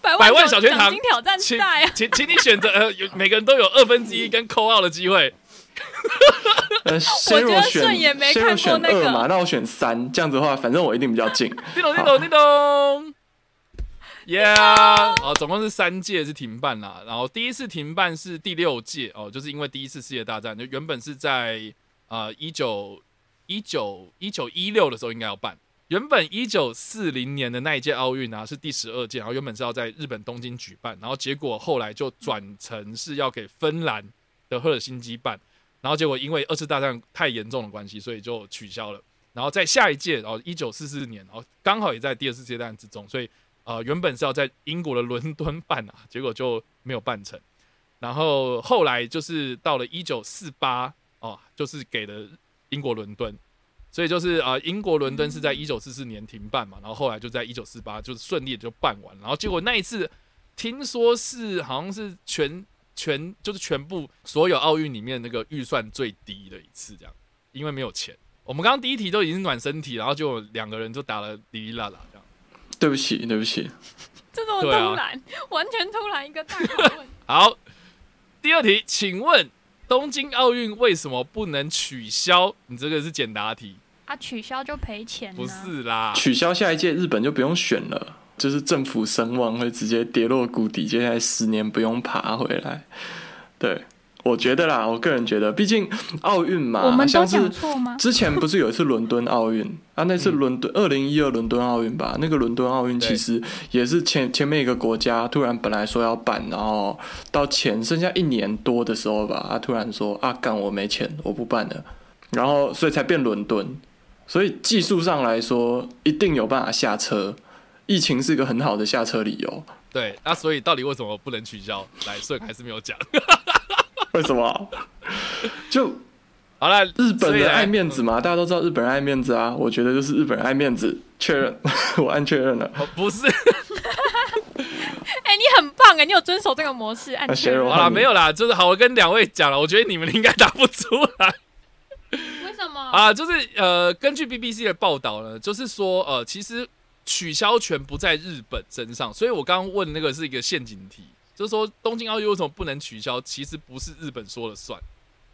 百百万万小学堂金挑战请赛啊！请请你选择，呃，有每个人都有二分之一跟扣号的机会。呃，先觉得我选顺也没看过那个选二嘛，那我选三，这样子的话，反正我一定比较近。叮咚叮咚叮咚，Yeah！哦，总共是三届是停办啦，然后第一次停办是第六届哦，就是因为第一次世界大战，就原本是在呃一九一九一九一六的时候应该要办，原本一九四零年的那一届奥运啊是第十二届，然后原本是要在日本东京举办，然后结果后来就转成是要给芬兰的赫尔辛基办，然后结果因为二次大战太严重的关系，所以就取消了。然后在下一届，然后一九四四年，然后刚好也在第二次世界大战之中，所以呃原本是要在英国的伦敦办啊，结果就没有办成。然后后来就是到了一九四八哦，就是给了英国伦敦，所以就是呃英国伦敦是在一九四四年停办嘛，然后后来就在一九四八就是顺利的就办完，然后结果那一次听说是好像是全全就是全部所有奥运里面那个预算最低的一次，这样，因为没有钱。我们刚刚第一题都已经是暖身体，然后就两个人就打了哩哩啦啦。对不起，对不起，这种突然，完全突然一个大。好，第二题，请问东京奥运为什么不能取消？你这个是简答题，啊，取消就赔钱呢、不是啦。取消下一届日本就不用选了，就是政府声望会直接跌落谷底，接下来十年不用爬回来。对，我觉得啦，我个人觉得，毕竟奥运嘛，我们都讲错吗？之前不是有一次伦敦奥运啊？那次嗯伦敦二零一二伦敦奥运吧，那个伦敦奥运其实也是前前面一个国家突然本来说要办，然后到前剩下一年多的时候吧，他突然说啊，干我没钱，我不办了，然后所以才变伦敦。所以技术上来说，一定有办法下车。疫情是一个很好的下车理由。对，那所以到底为什么不能取消？来，顺还是没有讲。为什么？就好了，日本人爱面子嘛，大家都知道日本人爱面子啊。我觉得就是日本人爱面子，确认，我按确认了。哦，不是，哎、你很棒哎，你有遵守这个模式，按确认好了，没有啦，就是好，我跟两位讲了，我觉得你们应该答不出来为什么？啊。就是呃，根据 BBC 的报道呢，就是说呃，其实取消权不在日本身上，所以我刚刚问那个是一个陷阱题，就是说东京奥运为什么不能取消？其实不是日本说了算，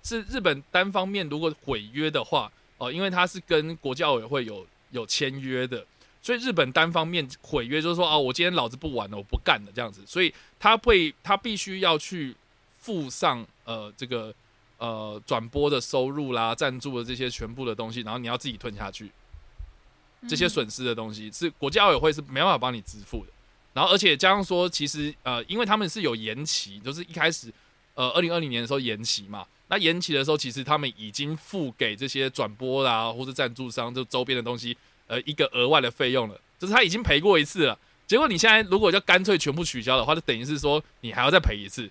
是日本单方面如果毁约的话，哦、因为他是跟国际奥委会有有签约的，所以日本单方面毁约，就是说啊，我今天老子不玩了，我不干了这样子，所以他会他必须要去付上呃这个呃转播的收入啦、赞助的这些全部的东西，然后你要自己吞下去。这些损失的东西是国际奥委会是没办法帮你支付的。然后而且加上说，其实呃，因为他们是有延期，就是一开始呃二零二零年的时候延期嘛，那延期的时候，其实他们已经付给这些转播啦或是赞助商就周边的东西呃一个额外的费用了，就是他已经赔过一次了。结果你现在如果就干脆全部取消的话，就等于是说你还要再赔一次。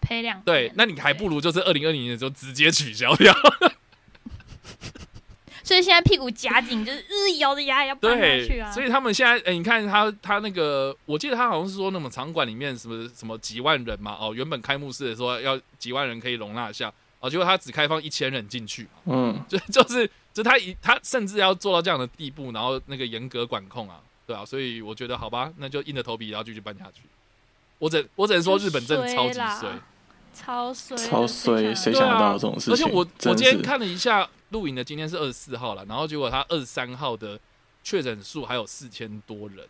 赔两对，那你还不如就是二零二零年的时候直接取消掉。所以现在屁股夹紧，就是日咬着牙也要搬下去，啊。所以他们现在，哎、你看他他那个，我记得他好像是说那种场馆里面什么什么几万人嘛，哦，原本开幕式的时候要几万人可以容纳下，哦，结果他只开放一千人进去，嗯，就就是就他一他甚至要做到这样的地步，然后那个严格管控啊，对啊，所以我觉得好吧，那就硬着头皮然后继续办下去。我只我只能说日本真的超级衰，超衰，超衰，谁想得到这种事情？而且我我今天看了一下录影的，今天是二十四号了，然后结果他二十三号的确诊数还有四千多人、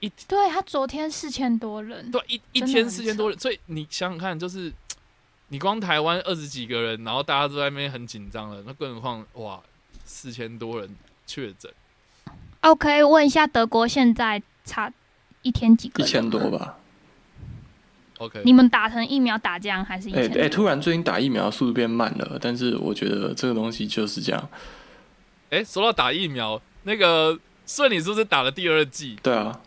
欸，对他昨天四千多人，对，一一天四千多人，所以你想想看，就是你光台湾二十几个人，然后大家都在那边很紧张了，那更何况哇，四千多人确诊，OK，问一下德国现在差一天几个一人？千多吧。OK，你们打成疫苗打这样还是一哎哎？突然最近打疫苗速度变慢了，但是我觉得这个东西就是这样。哎、说到打疫苗，那个顺，你是不是打了第二剂？对啊，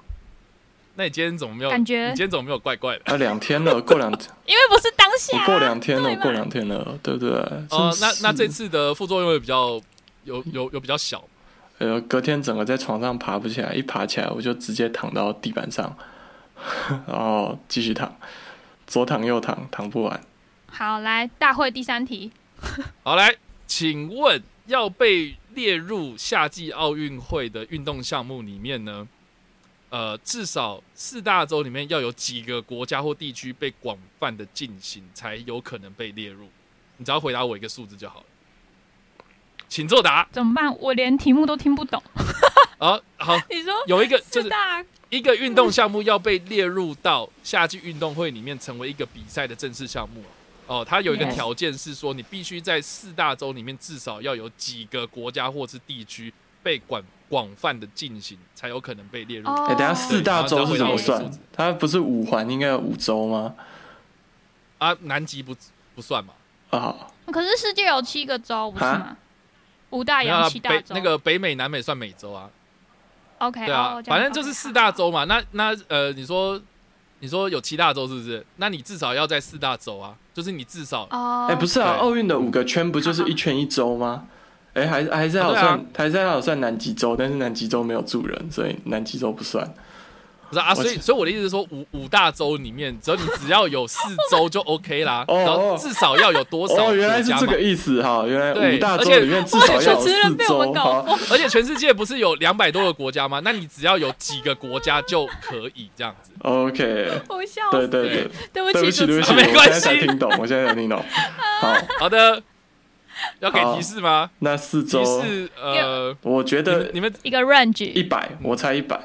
那你今天怎么没有？感觉你今天怎么没有怪怪的？啊，两天了，过两天，因为不是当下过两天了，我过两天了，对不对？哦、那那这次的副作用也比较有有有比较小。呃，隔天整个在床上爬不起来，一爬起来我就直接躺到地板上，然后继续躺，左躺右躺，躺不完。好，来大会第三题，好，来，请问要被列入夏季奥运会的运动项目里面呢？呃，至少四大洲里面要有几个国家或地区被广泛的进行，才有可能被列入。你只要回答我一个数字就好了，请作答。怎么办？我连题目都听不懂。啊，好，你说有一个就是四大一个运动项目要被列入到夏季运动会里面，成为一个比赛的正式项目。哦，它有一个条件是说，你必须在四大洲里面至少要有几个国家或是地区被广广泛的进行，才有可能被列入。哦哎、等下四大洲是怎么算？它不是五环应该有五洲吗？啊，南极不不算嘛？啊，可是世界有七个州，不是吗啊？五大洋七大洲。那个北美、南美算美洲啊？OK，对啊反正就是四大洲嘛。那那呃，你说你说有七大洲是不是？那你至少要在四大洲啊，就是你至少哦，哎、不是啊，奥运的五个圈不就是一圈一周吗？哎、还还是还有哦对啊算，还是还有算南极洲，但是南极洲没有住人，所以南极洲不算。不是啊，所以所以我的意思是说，五五大洲里面，只要你只要有四周就 OK 啦，哦然后至少要有多少哦，原来是这个意思哈，原来五大洲里面至少要有四洲被我们搞好。疯。而且全世界不是有两百多个国家吗？那你只要有几个国家就可以这样子。OK，我笑，对对对，对不起，对不起没关我现在才系听懂，我现在才听懂。好，好的，要给提示吗？那四周提周，示呃，我觉得你们一个 range 一百，我猜一百。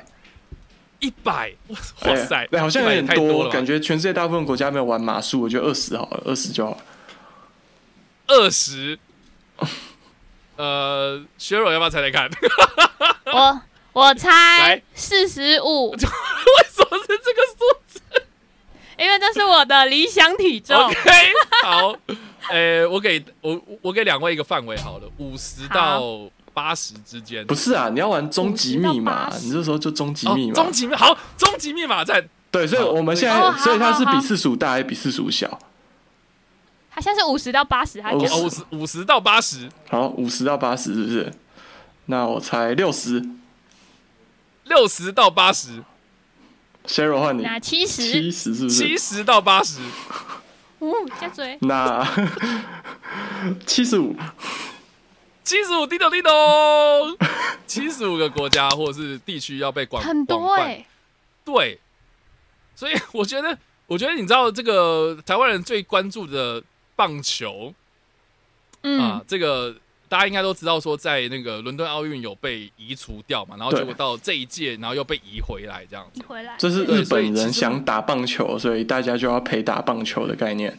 一百，哇塞，哎好像有点100也太多了，感觉全世界大部分国家没有玩马术，我觉得二十好了，二十就好了。二十。呃，薛柔要不要猜猜看？我我猜四十五，为什么是这个数字因为这是我的理想体重。？OK，好，呃，我给我我给两位一个范围好了，五十到八十之间。不是啊，你要玩终极密码50到，80你这时候就终极哦密码。终极密好，终极密码在对，所以我们现在，所以它是比四十五大还是比四十五小？他现在是五十到八十，他哦讲哦，五十五十到八十，好，五十到八十是不是？那我猜六十。六十到八十，Sheryl 换你那七十七十，是不是七？十到八十，哦，加嘴，那 七十五。七十五，叮咚叮咚，七十五个国家或者是地区要被广很多广泛。哎，对，所以我觉得，我觉得你知道这个台湾人最关注的棒球啊嗯，，这个大家应该都知道，说在那个伦敦奥运有被移除掉嘛，然后结果到这一届，然后又被移回来这样子。一回来，这是日本人想打棒球，所以大家就要陪打棒球的概念。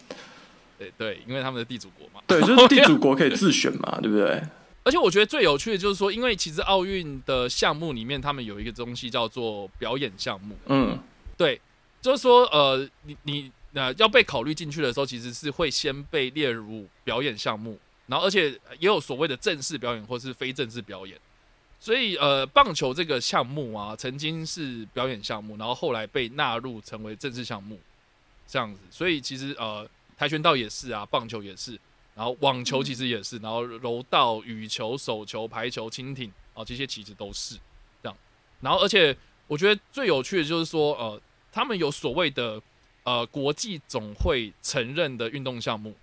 对对，因为他们的地主国。嘛。对，就是地主国可以自选嘛，对不对？而且我觉得最有趣的就是说，因为其实奥运的项目里面，他们有一个东西叫做表演项目。嗯，对，就是说，呃，你你呃要被考虑进去的时候，其实是会先被列入表演项目，然后而且也有所谓的正式表演或是非正式表演。所以，呃，棒球这个项目啊，曾经是表演项目，然后后来被纳入成为正式项目，这样子。所以其实呃，跆拳道也是啊，棒球也是，然后网球其实也是，然后柔道、羽球、手球、排球、蜻蜓啊，这些其实都是这样。然后，而且我觉得最有趣的就是说，呃，他们有所谓的呃国际总会承认的运动项目，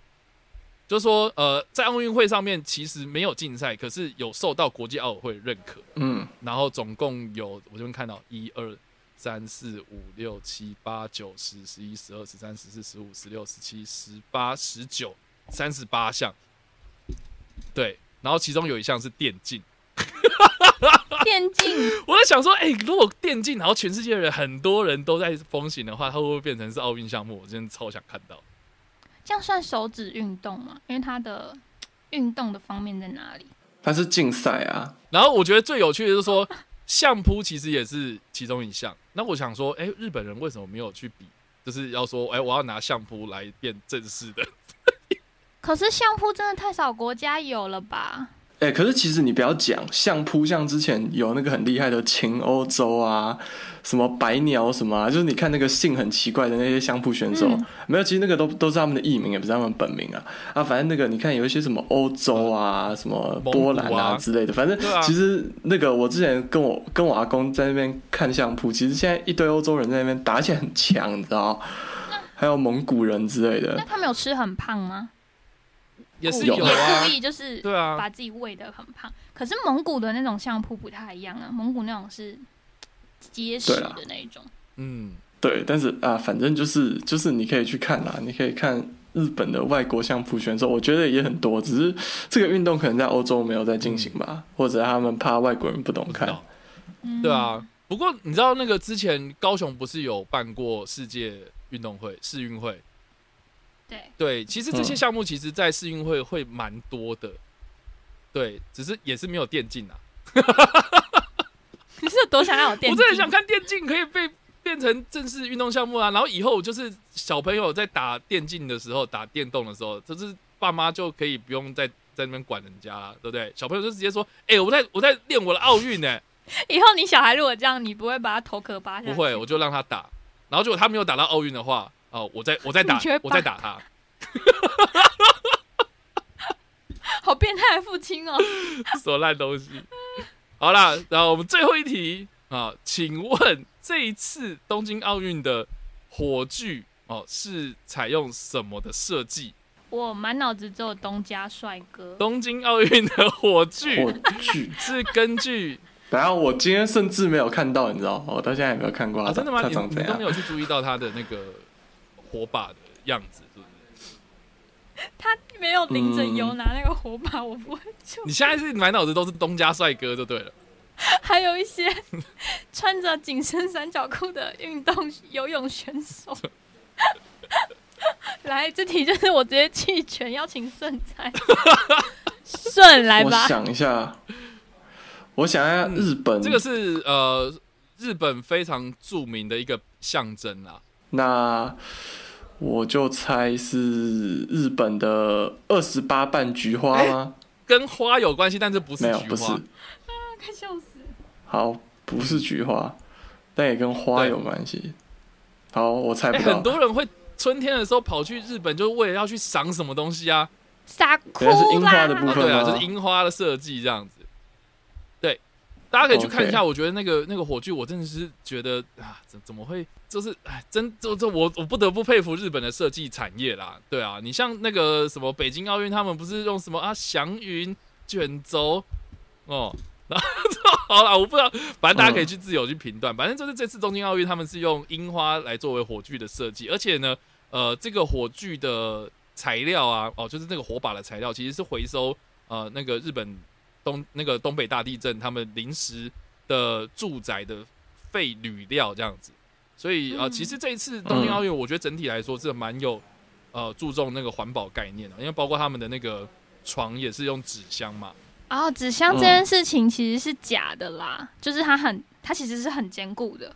就是说，呃，在奥运会上面其实没有竞赛，可是有受到国际奥委会认可。嗯，然后总共有我这边看到一二三四五六七八九十十一十二十三十四十五十六十七十八十九三十八项，对，然后其中有一项是电竞。电竞 我在想说，哎、如果电竞，然后全世界的人很多人都在风行的话，它会不会变成是奥运项目？我真的超想看到。这样算手指运动吗？因为它的运动的方面在哪里？它是竞赛啊，然后我觉得最有趣的就是说，相扑其实也是其中一项。那我想说，哎、日本人为什么没有去比？就是要说，哎、我要拿相扑来变正式的。可是相扑真的太少国家有了吧？哎、可是其实你不要讲相扑，像之前有那个很厉害的秦欧洲啊，什么白鸟什么啊，就是你看那个姓很奇怪的那些相扑选手，嗯没有，其实那个都都是他们的艺名，也不是他们本名啊啊，反正那个你看有一些什么欧洲啊、什么波兰啊之类的，反正其实那个我之前跟我跟我阿公在那边看相扑，其实现在一堆欧洲人在那边打起来很强，你知道。还有蒙古人之类的那，他们有吃很胖吗？也是有啊故，意就是对啊，把自己喂得很胖。可是蒙古的那种相扑不太一样啊，蒙古那种是结实的那一种。嗯，对，但是啊，反正就是就是你可以去看啦，你可以看日本的外国相扑选手，我觉得也很多，只是这个运动可能在欧洲没有在进行吧，或者他们怕外国人不懂看对啊。不过你知道那个之前高雄不是有办过世界运动会世运会？对，对，其实这些嗯项目其实，在世运会会蛮多的。对，只是也是没有电竞啊。你是有多想要有电竞？我真的很想看电竞可以被变成正式运动项目啊！然后以后就是小朋友在打电竞的时候、打电动的时候，就是爸妈就可以不用再在那边管人家了，对不对？小朋友就直接说：“哎、我在我在练我的奥运呢。以后你小孩如果这样，你不会把他头壳扒”下去？不会，我就让他打。然后如果他没有打到奥运的话，哦，我在我在 打我在打他。好变态的父亲哦。什么烂东西？好啦，然后我们最后一题啊，请问这一次东京奥运的火炬哦是采用什么的设计？我满脑子只有东家帅哥。东京奥运的火炬火炬，是根据然后我今天甚至没有看到，你知道，我到现在也没有看过真的吗？你都没。有去注意到他的那个火把的样子，是不是？他没有淋着嗯油拿那个火把，我不会救你现在是满脑子都是东家帅哥就对了。还有一些 穿着紧身三角裤的运动游泳选手。来，这题就是我直接弃权，邀请顺猜。顺来吧我吧，想一下，我想一下，嗯日本、这个是呃日本非常著名的一个象征啦。那我就猜是日本的二十八瓣菊花吗？跟花有关系，但是不是没有，不是。菊花。快笑死！好，不是菊花，但也跟花有关系。好，我猜哎、不到。很多人会春天的时候跑去日本，就是为了要去赏什么东西啊？傻哭是樱花的！部哦，分对啊，吗就是樱花的设计这样子。对，大家可以去看一下。我觉得那个那个火炬，我真的是觉得啊，怎怎么会？就是哎，真这这我我不得不佩服日本的设计产业啦。对啊，你像那个什么北京奥运，他们不是用什么啊祥云卷轴哦。然后 好了，我不知道，反正大家可以去自由去评断。反正就是这次东京奥运，他们是用樱花来作为火炬的设计，而且呢，呃，这个火炬的材料啊，哦，就是那个火把的材料，其实是回收呃那个日本东那个东北大地震他们临时的住宅的废铝料这样子。所以呃，嗯其实这一次东京奥运，我觉得整体来说是蛮有呃注重那个环保概念的，因为包括他们的那个床也是用纸箱嘛。哦，纸箱这件事情其实是假的啦，就是它很，它其实是很坚固的。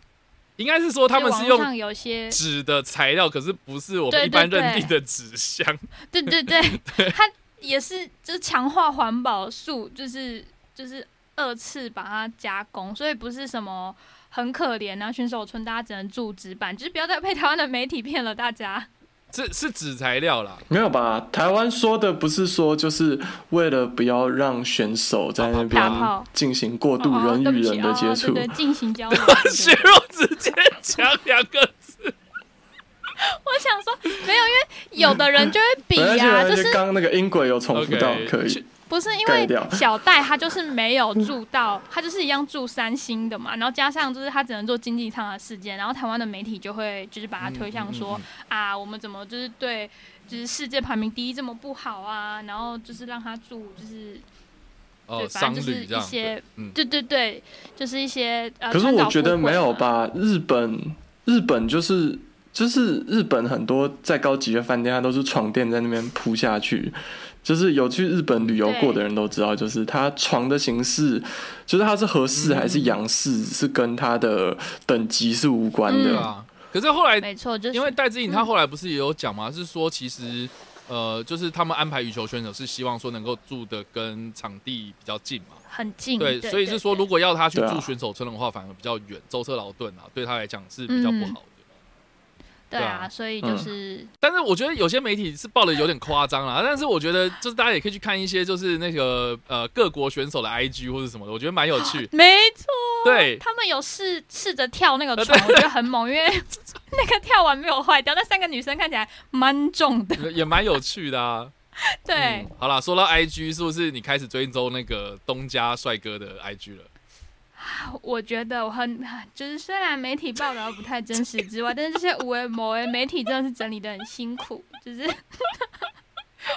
应该是说他们是用有些，纸的材料，可是不是我们一般认定的纸箱。对对对，它也是就是强化环保素，就是就是二次把它加工，所以不是什么很可怜啊，选手村大家只能住纸板，就是不要再被台湾的媒体骗了大家。是是纸材料啦，没有吧？台湾说的不是说就是为了不要让选手在那边进行过度哦人与人的接触进行交流。对对血肉直接讲两个字，我想说，没有，因为有的人就会比 没关系，啊，没关系就是刚刚那个音轨有重复到可以去。不是因为小戴他就是没有住到，他就是一样住三星的嘛，然后加上就是他只能做经济舱的事件，然后台湾的媒体就会就是把他推向说、嗯嗯啊，我们怎么就是对就是世界排名第一这么不好啊，然后就是让他住就是哦，对，反商正就是旅这样子，一些嗯，对对对，就是一些呃，可是我觉得没有？吧？日本日本就是就是日本很多再高级的饭店，它都是床垫在那边铺下去。就是有去日本旅游过的人都知道，就是它床的形式，就是它是合适还是洋式，是跟它的等级是无关的。可是后来没错，就是因为戴志颖嗯他后来不是也有讲嘛，是说其实呃，就是他们安排羽球选手是希望说能够住的跟场地比较近嘛。很近。对，所以是说，如果要他去住选手村的话，反而比较远，舟车劳顿啊，对他来讲是比较不好的。对对啊啊，所以就是但是我觉得有些媒体是报的有点夸张啦，但是我觉得就是大家也可以去看一些就是那个呃各国选手的 IG 或者什么的，我觉得蛮有趣。没错，对，他们有试试着跳那个呃 床，我觉得很猛，因为 那个跳完没有坏掉，那三个女生看起来蛮重的。也蛮有趣的啊。对嗯，好啦，说到 IG，是不是你开始追踪那个东家帅哥的 IG 了？我觉得我很 就是虽然媒体报道不太真实之外，但是这些无为某为媒体真的是整理的很辛苦，就是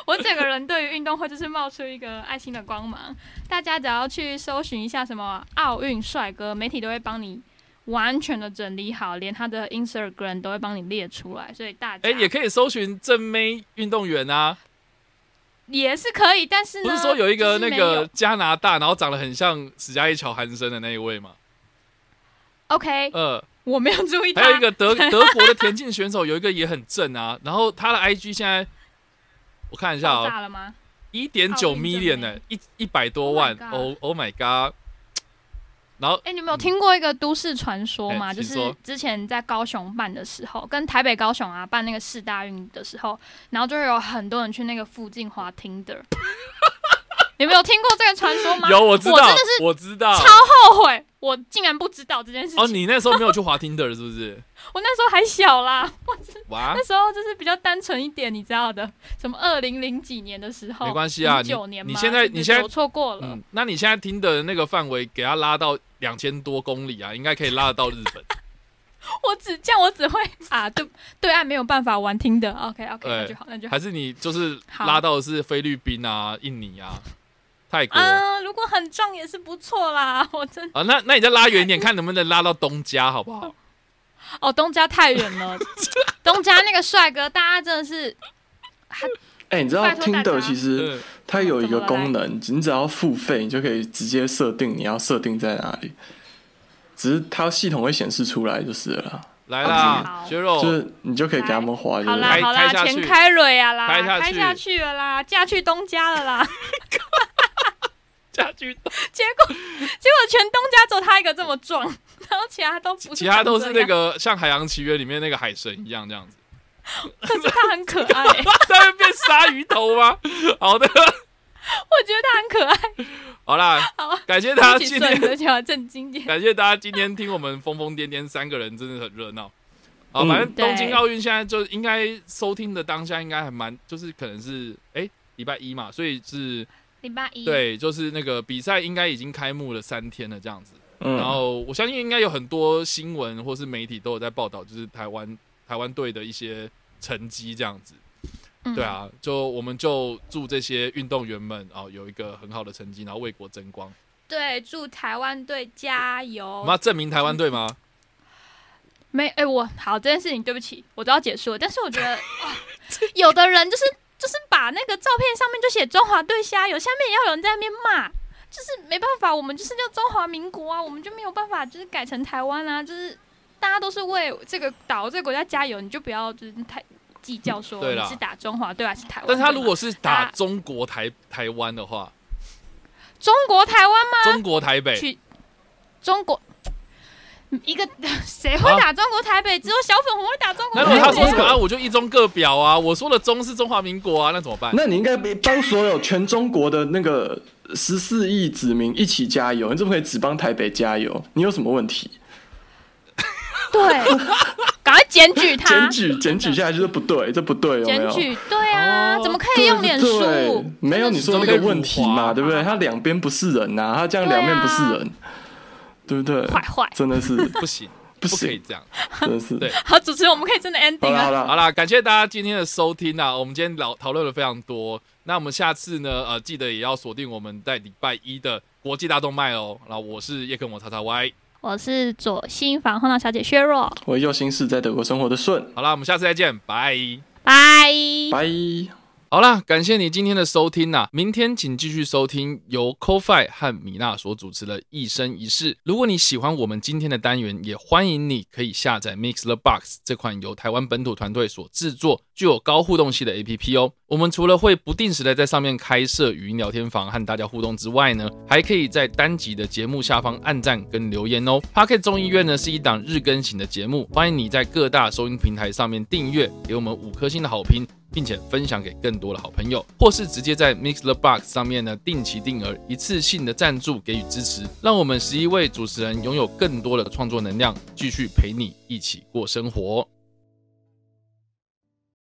我整个人对于运动会就是冒出一个爱心的光芒。大家只要去搜寻一下什么奥运帅哥，媒体都会帮你完全的整理好，连他的 Instagram 都会帮你列出来，所以大家哎、也可以搜寻正妹运动员啊，也是可以，但是呢，不是说有一个那个加拿大，然后长得很像史嘉丽乔韩森的那一位吗？OK，呃，我没有注意他，还有一个德 德国的田径选手，有一个也很正啊。然后他的 IG 现在我看一下啊？一点九 million 呢、妹一一百多万 Oh Oh my god！然后哎、你们有听过一个都市传说吗？就是之前在高雄办的时候，跟台北、高雄啊办那个市大运的时候，然后就会有很多人去那个附近滑 Tinder。你们有听过这个传说吗？有我知道，我真的是我知道。超后悔，我竟然不知道这件事情。哦，你那时候没有去滑 Tinder 是不是？我那时候还小啦，哇那，时候就是比较单纯一点，你知道的。什么二零零几年的时候，没关系啊九年你你现在你现在我错过了。嗯，那你现在听的那个范围，给它拉到两千多公里啊，应该可以拉得到日本。我只这样，我只会啊，对对岸没有办法玩听的。OK OK，那就好，那就好还。是你就是拉到的是菲律宾啊、印尼啊、泰国啊？啊，如果很壮也是不错啦。我真啊那那你再拉远一点，看能不能拉到东家，好不好？哦，东家太远了，东家那个帅哥，大家真的是哎、你知道拜托大家 Tinder 其实嗯，它有一个功能，你只要付费，你就可以直接设定你要设定在哪里，只是它系统会显示出来就是了啦，来啦，肉，就是你就可以给他们划，就好啦好啦，开下去。钱开蕊啊啦，开下去。了啦，嫁去东家了啦。嫁去，结果结果全东家只有他一个这么壮，然后其他都不是，其他都是那，个像《海洋奇缘》里面那个海神一样这样子。可是他很可爱，他会变鲨鱼头吗？好的，我 觉得他很可爱。好啦，好，感谢大家今天，就要正经点。感谢大家今天听我们疯疯癫癫三个人，真的很热闹。好，嗯反正东京奥运现在就应该收听的当下应该还蛮，就是可能是哎礼拜一嘛，所以是礼拜一，对，就是那个比赛应该已经开幕了三天了这样子。嗯，然后我相信应该有很多新闻或是媒体都有在报道，就是台湾台湾队的一些成绩这样子。嗯对，啊，就我们就祝这些运动员们啊、有一个很好的成绩，然后为国争光。对，祝台湾队加我油们。要证明台湾队吗？没，哎、我好这件事情，对不起，我都要结束了。但是我觉得，啊有的人就是就是把那个照片上面就写中华队加油，下面也要有人在那边骂，就是没办法，我们就是叫中华民国啊，我们就没有办法就是改成台湾啊，就是大家都是为这个岛这个国家加油，你就不要就是太计较说你是打中华队还是台湾。但是他如果是打啊中国台台湾的话，中国台湾吗？中国台北，去中国。一个 谁会打中国台北？只有小粉红会打中国那如果台北。他说什么啊，我就一中各表啊，我说的中是中华民国啊，那怎么办？那你应该帮所有全中国的那个十四亿子民一起加油，你怎么可以只帮台北加油？你有什么问题？对，赶快检举 他，检举检举下来就是不对，这不对，有没有？检举，对啊，哦怎么可以用脸书？没有你说那个问题嘛，对不对？他两边不是人呐、他这样两面不是人，对不对？坏坏。真的是不行，不行，不可以这样。真的是。对好，主持人，我们可以真的好 ending 了。了好了，好啦，感谢大家今天的收听啊！我们今天老讨论了非常多，那我们下次呢，呃，记得也要锁定我们在礼拜一的国际大动脉哦。然后我是叶克膜叉叉 Y，我是左心房后脑小姐薛若，我右心是在德国生活的顺，好啦，我们下次再见，拜。拜。拜。好啦，感谢你今天的收听呐、明天请继续收听由 CoFi 和米娜所主持的《一生一世》。如果你喜欢我们今天的单元，也欢迎你可以下载 Mix the Box 这款由台湾本土团队所制作、具有高互动性的 APP 哦。我们除了会不定时的在上面开设语音聊天房和大家互动之外呢，还可以在单集的节目下方按赞跟留言哦。Pocket 众议院呢是一档日更型的节目，欢迎你在各大收音平台上面订阅，给我们五颗星的好评。并且分享给更多的好朋友，或是直接在 Mix the Box 上面呢定期定额一次性的赞助给予支持，让我们十一位主持人拥有更多的创作能量，继续陪你一起过生活。